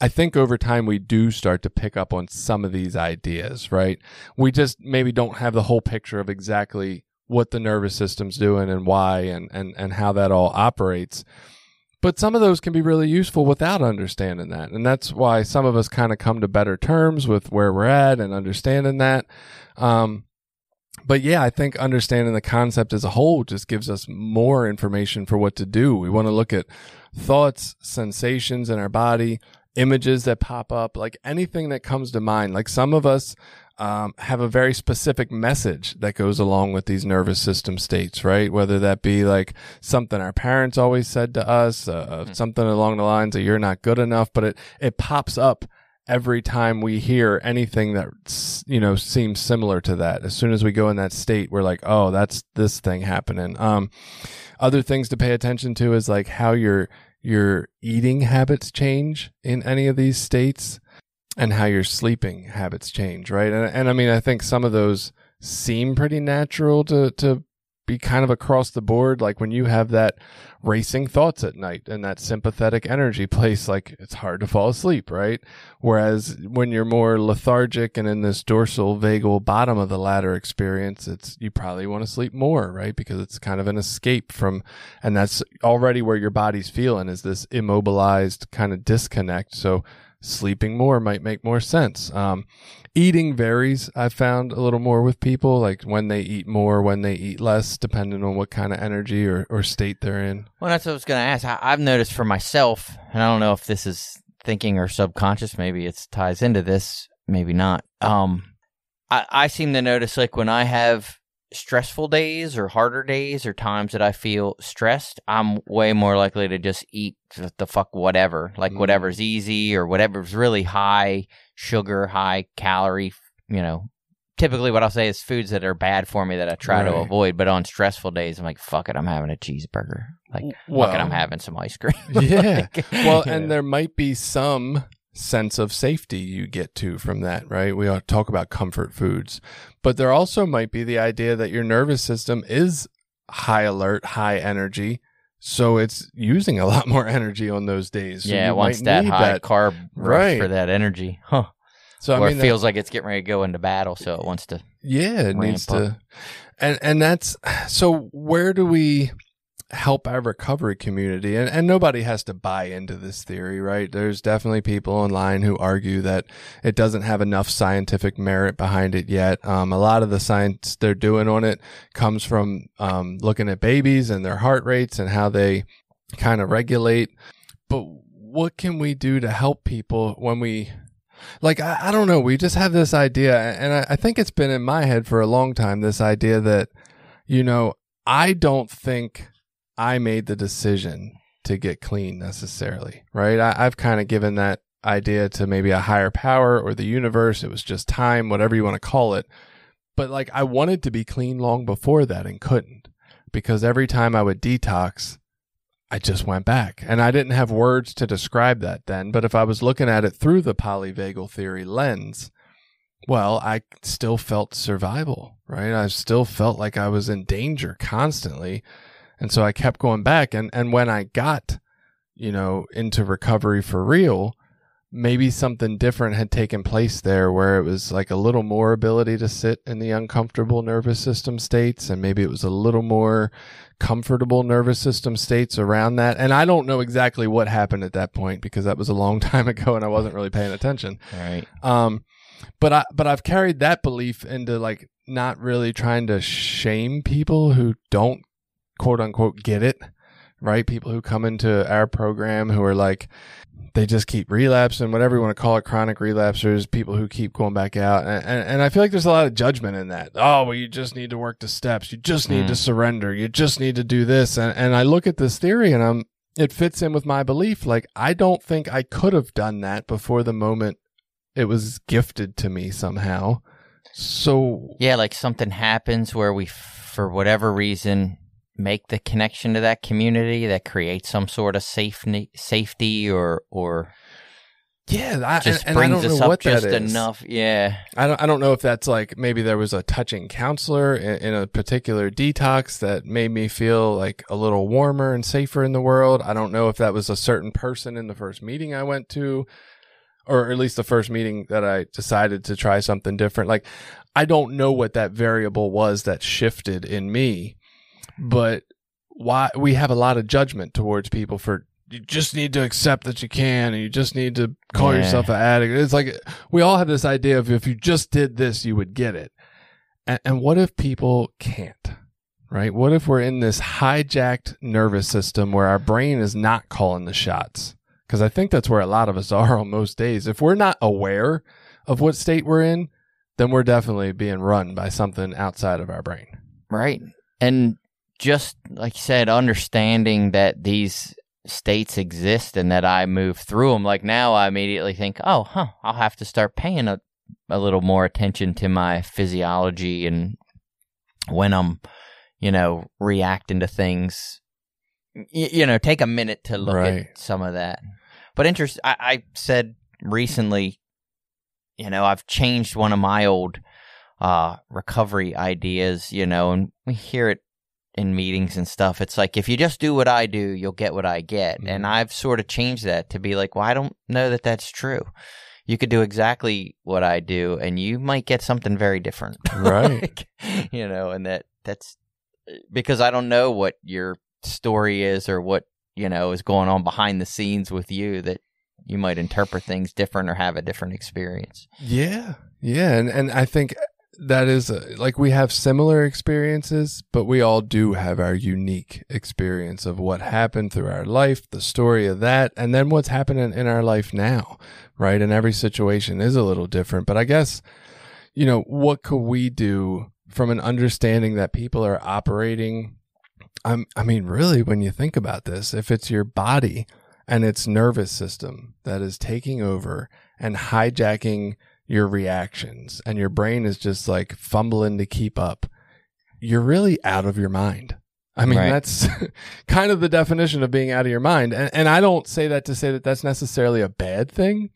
A: I think over time we do start to pick up on some of these ideas, right? We just maybe don't have the whole picture of exactly what the nervous system's doing and why and, and, and how that all operates. But some of those can be really useful without understanding that. And that's why some of us kind of come to better terms with where we're at and understanding that. Um, but yeah, I think understanding the concept as a whole just gives us more information for what to do. We want to look at thoughts, sensations in our body, images that pop up, like anything that comes to mind. Like some of us um, have a very specific message that goes along with these nervous system states, right? Whether that be like something our parents always said to us, uh, something along the lines of "you're not good enough," but it it pops up every time we hear anything that you know seems similar to that. As soon as we go in that state, we're like, "Oh, that's this thing happening." Um, other things to pay attention to is like how your your eating habits change in any of these states and how your sleeping habits change, right? And and I mean, I think some of those seem pretty natural to to be kind of across the board. Like when you have that racing thoughts at night and that sympathetic energy place, like it's hard to fall asleep, right? Whereas when you're more lethargic and in this dorsal vagal bottom of the ladder experience, it's you probably want to sleep more, right? Because it's kind of an escape from, and that's already where your body's feeling is this immobilized kind of disconnect. So sleeping more might make more sense. Um, eating varies. I've found a little more with people, like when they eat more, when they eat less, depending on what kind of energy or, or state they're in.
B: Well, that's what I was going to ask. I, I've noticed for myself, and I don't know if this is thinking or subconscious. Maybe it ties into this. Maybe not. Um, I, I seem to notice like when I have stressful days or harder days or times that I feel stressed, I'm way more likely to just eat the fuck whatever, like
A: Mm.
B: whatever's easy or whatever's really high sugar, high calorie. You know, typically what I'll say is foods that are bad for me that I try to avoid. But on stressful days, I'm like, fuck it, I'm having a cheeseburger. Like, fuck it, I'm having some ice cream.
A: Yeah.
B: Like,
A: Well, and
B: know.
A: there might be some sense of safety you get to from that, right? We all talk about comfort foods, but there also might be the idea that your nervous system is high alert, high energy. So it's using a lot more energy on those days. So
B: yeah, wants that high carb rush
A: Right.
B: for that energy. Huh.
A: So I mean,
B: it
A: that-
B: feels like it's getting ready to go into battle, so it wants to.
A: Yeah, it needs
B: ramp
A: to. And and that's so where do we help our recovery community? And and nobody has to buy into this theory, right? There's definitely people online who argue that it doesn't have enough scientific merit behind it yet. Um, a lot of the science they're doing on it comes from um, looking at babies and their heart rates and how they kind of regulate. But what can we do to help people when we like I, I don't know we just have this idea and I, I think it's been in my head for a long time this idea that you know i don't think i made the decision to get clean necessarily right I, i've kind of given that idea to maybe a higher power or the universe it was just time whatever you want to call it but like i wanted to be clean long before that and couldn't because every time i would detox I just went back. And I didn't have words to describe that then. But if I was looking at it through the polyvagal theory lens, well, I still felt survival, right? I still felt like I was in danger constantly. And so I kept going back. And, and when I got, you know, into recovery for real, maybe something different had taken place there where it was like a little more ability to sit in the uncomfortable nervous system states. And maybe it was a little more comfortable nervous system states around that. And I don't know exactly what happened at that point because that was a long time ago and I wasn't really paying attention.
B: Right.
A: Um, but I but I've carried that belief into like not really trying to shame people who don't quote unquote get it, right? People who come into our program who are like they just keep relapsing, whatever you want to call it, chronic relapsers, people who keep going back out. And, and, and I feel like there's a lot of judgment in that. Oh, well, you just need to work the steps. You just need
B: Mm.
A: to surrender. You just need to do this. And, and I look at this theory and I'm, it fits in with my belief. Like, I don't think I could have done that before the moment it was gifted to me somehow So
B: Yeah, like something happens where we, for whatever reason, make the connection to that community that creates some sort of safety, safety or or
A: yeah, I,
B: just
A: and, and I
B: brings
A: don't
B: us
A: know
B: up
A: what
B: just enough. Yeah,
A: I don't I don't know if that's like maybe there was a touching counselor in, in a particular detox that made me feel like a little warmer and safer in the world. I don't know if that was a certain person in the first meeting I went to or at least the first meeting that I decided to try something different. Like I don't know what that variable was that shifted in me, but why we have a lot of judgment towards people for you just need to accept that you can and you just need to call
B: Yeah.
A: yourself an addict. It's like we all have this idea of if you just did this, you would get it. And, and what if people can't? Right? What if we're in this hijacked nervous system where our brain is not calling the shots? Because I think that's where a lot of us are on most days. If we're not aware of what state we're in, then we're definitely being run by something outside of our brain.
B: right. And just like you said, understanding that these states exist and that I move through them. Like now, I immediately think, oh, huh, I'll have to start paying a a little more attention to my physiology and when I'm, you know, reacting to things. Y- you know, take a minute to look
A: Right.
B: at some of that. But interest, I, I said recently, you know, I've changed one of my old uh, recovery ideas, you know, and we hear it in meetings and stuff. It's like if you just do what I do, you'll get what I get. And
A: Mhm.
B: I've sort of changed that to be like, well, I don't know that that's true. You could do exactly what I do, and you might get something very different,
A: Right.
B: Like, you know, and that that's because I don't know what your story is or what you know is going on behind the scenes with you that you might interpret things different or have a different experience.
A: Yeah. Yeah. And, and I think that is uh, like we have similar experiences, but we all do have our unique experience of what happened through our life, the story of that, and then what's happening in our life now, right? And every situation is a little different. But I guess, you know, what could we do from an understanding that people are operating? I'm, I mean, really, when you think about this, if it's your body and its nervous system that is taking over and hijacking your reactions and your brain is just like fumbling to keep up, you're really out of your mind. I mean,
B: Right.
A: that's kind of the definition of being out of your mind. And, and I don't say that to say that that's necessarily a bad thing.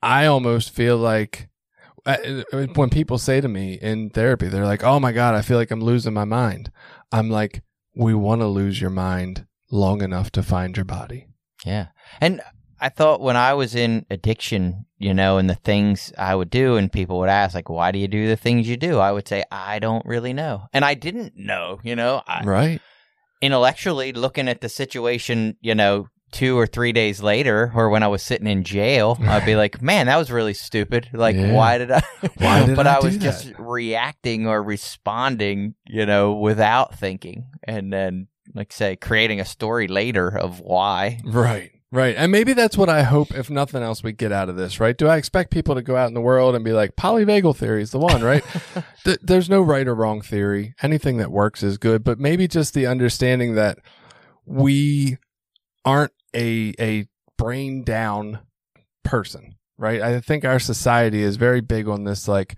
A: I almost feel like uh, uh, when people say to me in therapy, they're like, oh my God, I feel like I'm losing my mind. I'm like, we want to lose your mind long enough to find your body.
B: Yeah. And I thought when I was in addiction, you know, and the things I would do, and people would ask, like, why do you do the things you do? I would say, I don't really know. And I didn't know, you know, I,
A: Right.
B: intellectually looking at the situation, you know, two or three days later, or when I was sitting in jail, I'd be like, man, that was really stupid. Like,
A: Yeah.
B: why did I?
A: Why did
B: but
A: I
B: I, was
A: that?
B: just reacting or responding, you know, without thinking. And then, like, say, creating a story later of why.
A: Right. Right. And maybe that's what I hope, if nothing else, we get out of this, right? Do I expect people to go out in the world and be like, polyvagal theory is the one, right? Th- there's no right or wrong theory. Anything that works is good, but maybe just the understanding that we aren't a, a brain down person, right? I think our society is very big on this, like,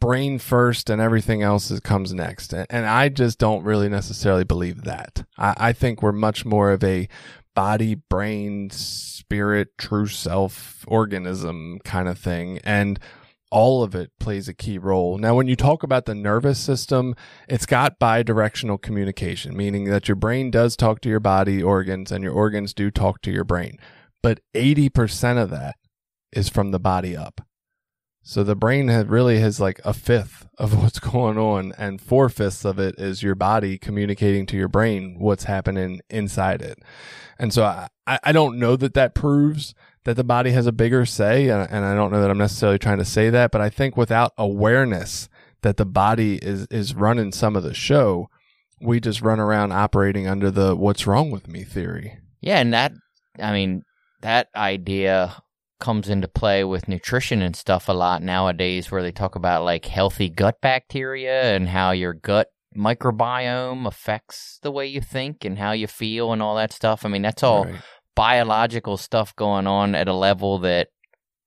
A: brain first and everything else is, comes next. And, and I just don't really necessarily believe that. I, I think we're much more of a body, brain, spirit, true self organism kind of thing. And all of it plays a key role. Now, when you talk about the nervous system, it's got bi-directional communication, meaning that your brain does talk to your body organs and your organs do talk to your brain. But 80% of that is from the body up. So the brain has really has like a fifth of what's going on, and four fifths of it is your body communicating to your brain what's happening inside it. And so I, I I don't know that that proves that the body has a bigger say, and, and I don't know that I'm necessarily trying to say that, but I think without awareness that the body is is running some of the show, we just run around operating under the "what's wrong with me" theory.
B: Yeah, and that I mean that idea comes into play with nutrition and stuff a lot nowadays where they talk about like healthy gut bacteria and how your gut microbiome affects the way you think and how you feel and all that stuff. I mean, that's all
A: Right.
B: biological stuff going on at a level that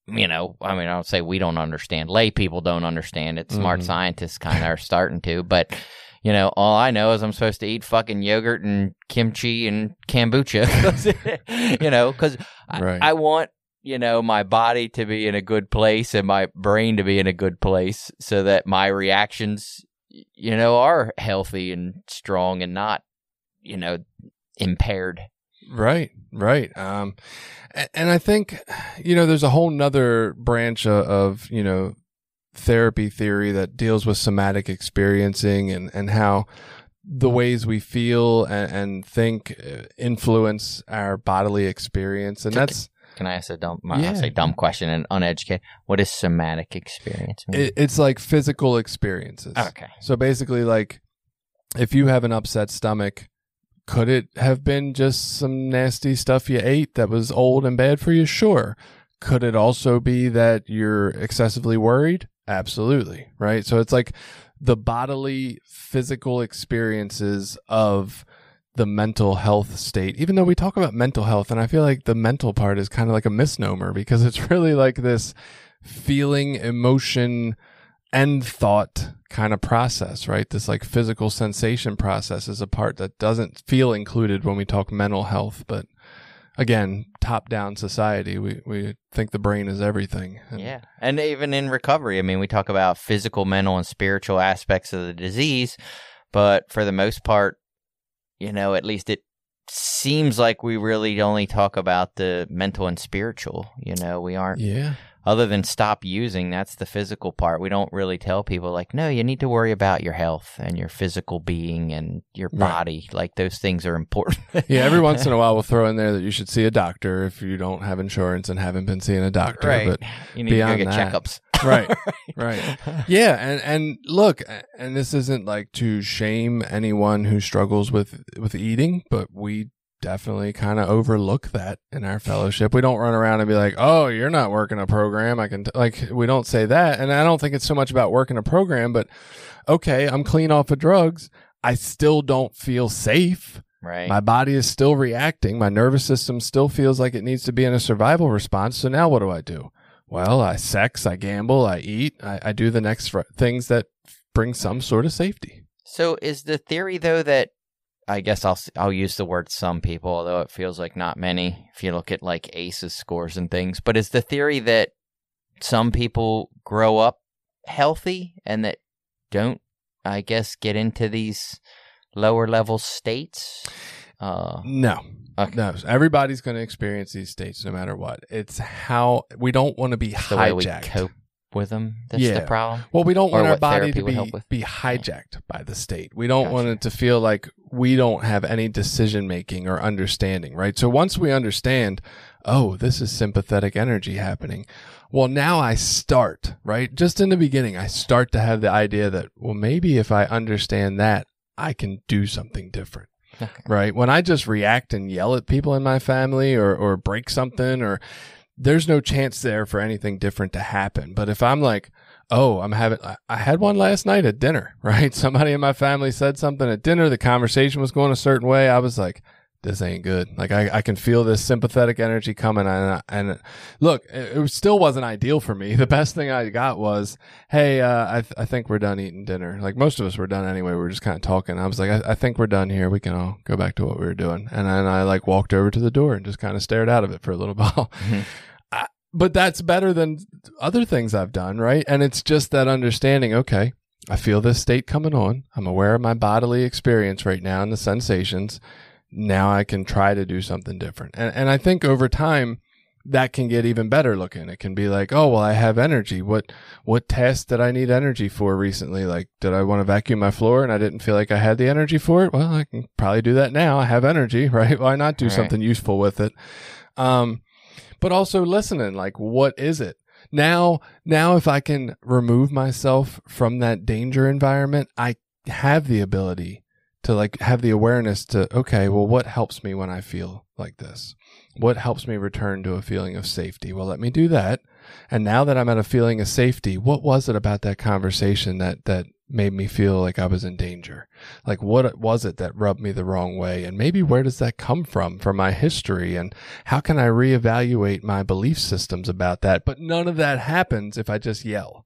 B: you know, I mean, I don't say we don't understand. Lay people don't understand it. Smart
A: Mhm.
B: scientists kind of are starting to, but you know, all I know is I'm supposed to eat fucking yogurt and kimchi and kombucha, you know, because
A: Right.
B: I, I want you know my body to be in a good place and my brain to be in a good place, so that my reactions, you know, are healthy and strong and not, you know, impaired.
A: Right, right. Um, and I think, you know, there's a whole nother branch of, of, you know, therapy theory that deals with somatic experiencing and, and how the ways we feel and, and think uh, influence our bodily experience. And that's,
B: Can I ask a dumb, I'll say dumb question and uneducated? What is somatic experience? mean?
A: it, it's like physical experiences.
B: okay.
A: So basically, like, if you have an upset stomach, could it have been just some nasty stuff you ate that was old and bad for you? Sure. Could it also be that you're excessively worried? Absolutely. Right. So it's like the bodily, physical experiences of the mental health state, even though we talk about mental health, and I feel like the mental part is kind of like a misnomer because it's really like this feeling, emotion, and thought kind of process, right? This like physical sensation process is a part that doesn't feel included when we talk mental health. But again, top down society, we, we think the brain is everything. And-
B: Yeah. And even in recovery, I mean, we talk about physical, mental, and spiritual aspects of the disease, but for the most part, you know, at least it seems like we really only talk about the mental and spiritual. You know, we aren't,
A: Yeah.
B: other than stop using, that's the physical part. We don't really tell people, like, no, you need to worry about your health and your physical being and your
A: Right.
B: body. Like, those things are important.
A: Yeah. Every once in a while, we'll throw in there that you should see a doctor if you don't have insurance and haven't been seeing a doctor.
B: right.
A: But
B: you need to go get
A: that-
B: checkups.
A: right. Right. Yeah, and and look, and this isn't like to shame anyone who struggles with with eating, but we definitely kind of overlook that in our fellowship. We don't run around and be like, "Oh, you're not working a program." I can t-. like we don't say that, and I don't think it's so much about working a program, but okay, I'm clean off of drugs. I still don't feel safe.
B: Right.
A: My body is still reacting. My nervous system still feels like it needs to be in a survival response. So now what do I do? Well, I sex, I gamble, I eat, I, I do the next fr- things that bring some sort of safety.
B: So is the theory though that I guess I'll I'll use the word some people, although it feels like not many if you look at like ACEs scores and things. But is the theory that some people grow up healthy and that don't, I guess, get into these lower level states? Uh,
A: No,
B: okay.
A: no. Everybody's going to experience these states no matter what. It's how we don't want to be
B: the way we
A: hijacked.
B: cope with them. That's the
A: Yeah.
B: problem.
A: Well, we don't
B: Or
A: want our body to be, be hijacked by the state. We don't want it to feel like we don't have any decision making or understanding, right? So once we understand, oh, this is sympathetic energy happening. Well, now I start, right? Just in the beginning, I start to have the idea that, well, maybe if I understand that, I can do something different
B: Okay.
A: right? When I just react and yell at people in my family or, or break something or there's no chance there for anything different to happen. But if I'm like, oh, I'm having, I- I had one last night at dinner, right? Somebody in my family said something at dinner. The conversation was going a certain way. I was like, this ain't good. Like I, I can feel this sympathetic energy coming. And, and look, it, it still wasn't ideal for me. The best thing I got was, Hey, uh, I, th- I think we're done eating dinner. Like most of us were done anyway. We were just kind of talking. I was like, I, I think we're done here. We can all go back to what we were doing. And then I like walked over to the door and just kind of stared out of it for a little while.
B: Mhm.
A: I, but that's better than other things I've done. Right. And it's just that understanding. Okay. I feel this state coming on. I'm aware of my bodily experience right now and the sensations now I can try to do something different. And and I think over time that can get even better looking. It can be like, oh well, I have energy. What what test did I need energy for recently? Like, did I want to vacuum my floor and I didn't feel like I had the energy for it? Well, I can probably do that now. I have energy, right? Why not do
B: Right.
A: something useful with it? Um, but also listening, like, what is it? Now, now if I can remove myself from that danger environment, I have the ability to like have the awareness to okay well what helps me when i feel like this what helps me return to a feeling of safety well let me do that and now that i'm at a feeling of safety what was it about that conversation that that made me feel like I was in danger? Like, what was it that rubbed me the wrong way? And maybe where does that come from, from my history? And how can I reevaluate my belief systems about that? But none of that happens if I just yell.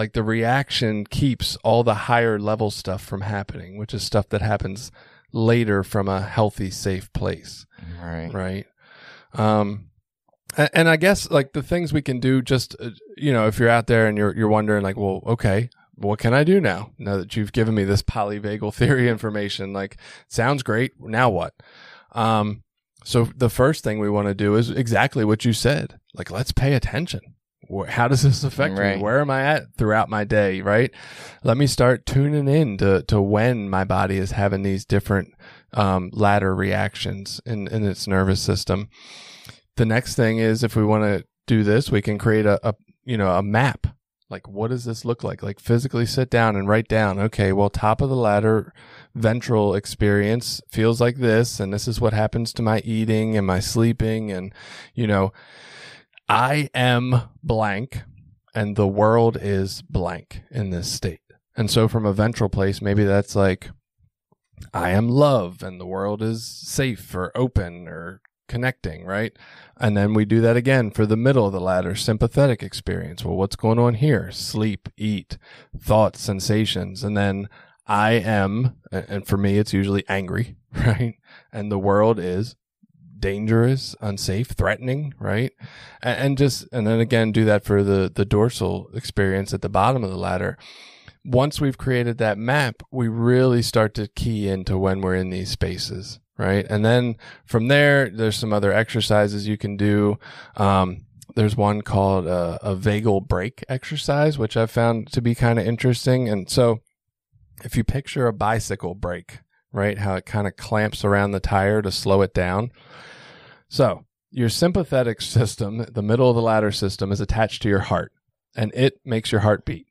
A: Like, the reaction keeps all the higher level stuff from happening, which is stuff that happens later from a healthy, safe place.
B: Right.
A: right? Um and i guess like the things we can do just uh, you know if you're out there and you're you're wondering like well okay what can i do now? Now that you've given me this polyvagal theory information like sounds great. Now what? Um so the first thing we want to do is exactly what you said. Like let's pay attention how does this affect
B: Right.
A: me where am i at throughout my day right let me start tuning in to, to when my body is having these different um, ladder reactions in, in its nervous system. The next thing is if we want to do this, we can create a, a you know a map. Like what does this look like? Like physically sit down and write down. Okay, well top of the ladder ventral experience feels like this, and this is what happens to my eating and my sleeping, and you know, I am blank, and the world is blank in this state. And so from a ventral place, maybe that's like I am love and the world is safe or open or connecting, right? And then we do that again for the middle of the ladder, sympathetic experience. Well, what's going on here? Sleep, eat, thoughts, sensations. And then I am, and for me, it's usually angry, right? And the world is dangerous, unsafe, threatening, right? A- And, just, and then again, do that for the, the dorsal experience at the bottom of the ladder once we've created that map, we really start to key into when we're in these spaces, right? And then from there, there's some other exercises you can do. Um, there's one called uh, a vagal brake exercise, which I've found to be kind of interesting. And so if you picture a bicycle brake, right, how it kind of clamps around the tire to slow it down. So your sympathetic system, the middle of the ladder system, is attached to your heart and it makes your heart beat.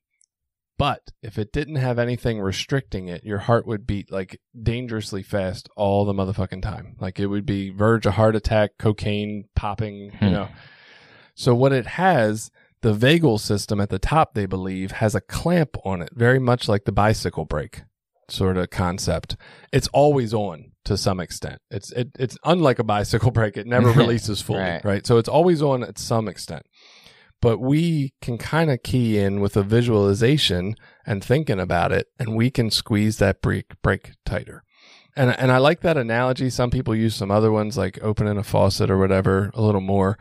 A: But if it didn't have anything restricting it, your heart would beat like dangerously fast all the motherfucking time. Like it would be verge of heart attack, cocaine popping, you
B: Hmm.
A: know. So what it has, the vagal system at the top, they believe, has a clamp on it, very much like the bicycle brake sort of concept. It's always on to some extent. It's it, it's unlike a bicycle brake; it never releases fully,
B: Right.
A: right. So it's always on at some extent. But we can kind of key in with a visualization and thinking about it, and we can squeeze that brake brake tighter. And and I like that analogy. Some people use some other ones like opening a faucet or whatever a little more.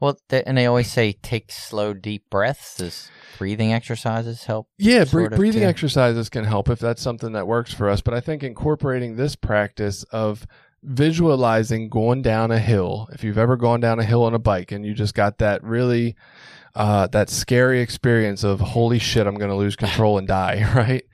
B: Well, th- and they always say take slow, deep breaths. Does breathing exercises help?
A: Yeah, bre- breathing exercises can help if that's something that works for us. But I think incorporating this practice of visualizing going down a hill, if you've ever gone down a hill on a bike and you just got that really, uh, that scary experience of holy shit, I'm going to lose control and die, right?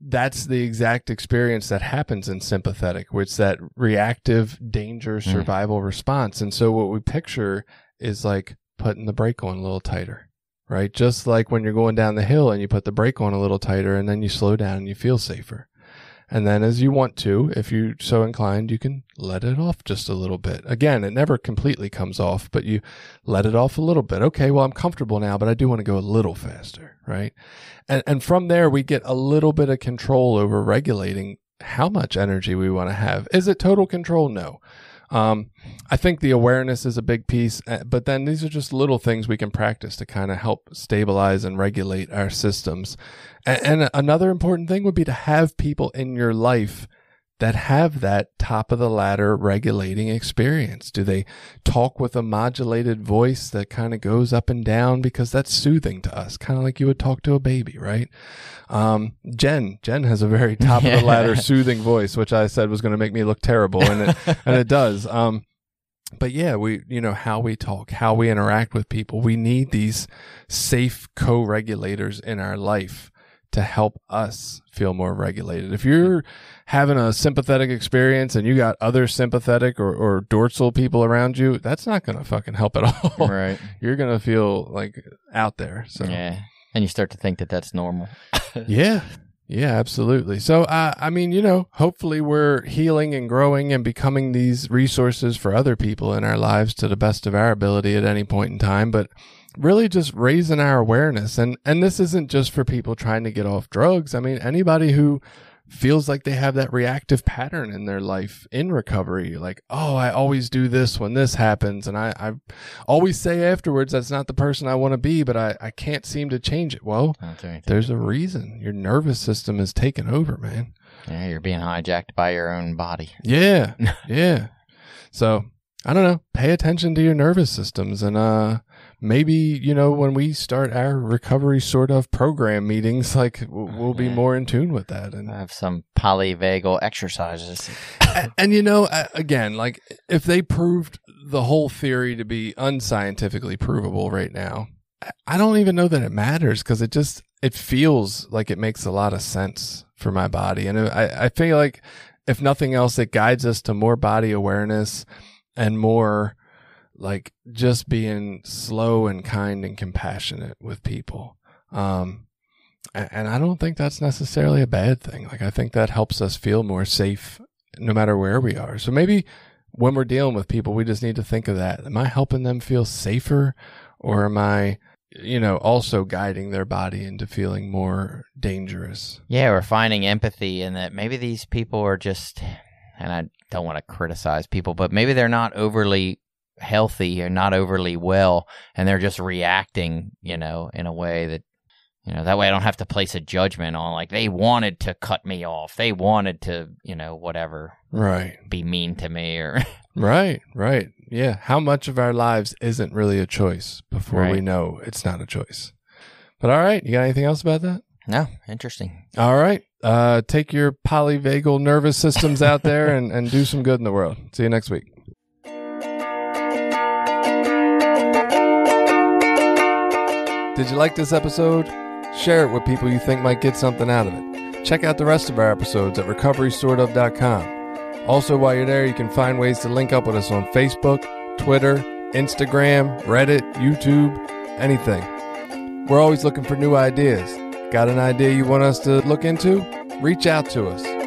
A: That's the exact experience that happens in sympathetic, which is that reactive danger
B: Hmm.
A: survival response. And so what we picture is like putting the brake on a little tighter right? Just like when you're going down the hill and you put the brake on a little tighter and then you slow down and you feel safer. And then as you want to, if you're so inclined, you can let it off just a little bit. Again, it never completely comes off, but you let it off a little bit. Okay, well, I'm comfortable now, but I do want to go a little faster, right? And, and from there, we get a little bit of control over regulating how much energy we want to have. Is it total control? No. Um, I think the awareness is a big piece, uh, but then these are just little things we can practice to kind of help stabilize and regulate our systems. And, and another important thing would be to have people in your life that have that top of the ladder regulating experience. Do they talk with a modulated voice that kind of goes up and down because that's soothing to us, kind of like you would talk to a baby, right? Um, Jen, Jen has a very top of the ladder soothing voice, which I said was going to make me look terrible, and it and it does. Um, but yeah, we you know how we talk, how we interact with people. We need these safe co-regulators in our life to help us feel more regulated. If you're having a sympathetic experience and you got other sympathetic or, or dorsal people around you, that's not going to fucking help at all.
B: Right.
A: You're going to feel like out there. So
B: Yeah. And you start to think that that's normal.
A: yeah. Yeah, absolutely. So, uh, I mean, you know, hopefully we're healing and growing and becoming these resources for other people in our lives to the best of our ability at any point in time. But really just raising our awareness. And and this isn't just for people trying to get off drugs. I mean anybody who feels like they have that reactive pattern in their life in recovery like oh i always do this when this happens. And i i always say afterwards that's not the person i want to be but i i can't seem to change it. Well
B: Don't do anything.
A: there's a reason. Your nervous system is taken over man.
B: Yeah, you're being hijacked by your own body.
A: yeah. Yeah. So i don't know. Pay attention to your nervous systems and uh maybe you know when we start our recovery sort of program meetings like oh, we'll be more in tune with that and
B: I have some polyvagal exercises.
A: and, and you know again like if they proved the whole theory to be unscientifically provable right now I- don't even know that it matters because it just it feels like it makes a lot of sense for my body and uh, i i feel like if nothing else it guides us to more body awareness and more like just being slow and kind and compassionate with people um and I don't think that's necessarily a bad thing. Like, I think that helps us feel more safe no matter where we are. So maybe when we're dealing with people, we just need to think of that. Am I helping them feel safer or am I, you know, also guiding their body into feeling more dangerous?
B: Yeah, we're finding empathy in that maybe these people are just, and I don't want to criticize people, but maybe they're not overly healthy or not overly well, and they're just reacting, you know, in a way that, you know, that way I don't have to place a judgment on like they wanted to cut me off, they wanted to, you know, whatever,
A: Right.
B: be mean to me or.
A: Right. Right. Yeah. How much of our lives isn't really a choice before we know it's not a choice? But all right. You got anything else about that?
B: no, interesting.
A: All right. Uh, take your polyvagal nervous systems out there and, and do some good in the world. See you next week. Did you like this episode? Share it with people you think might get something out of it. Check out the rest of our episodes at recoverysortof.com. Also, while you're there, you can find ways to link up with us on Facebook, Twitter, Instagram, Reddit, YouTube, anything. We're always looking for new ideas. Got an idea you want us to look into? Reach out to us.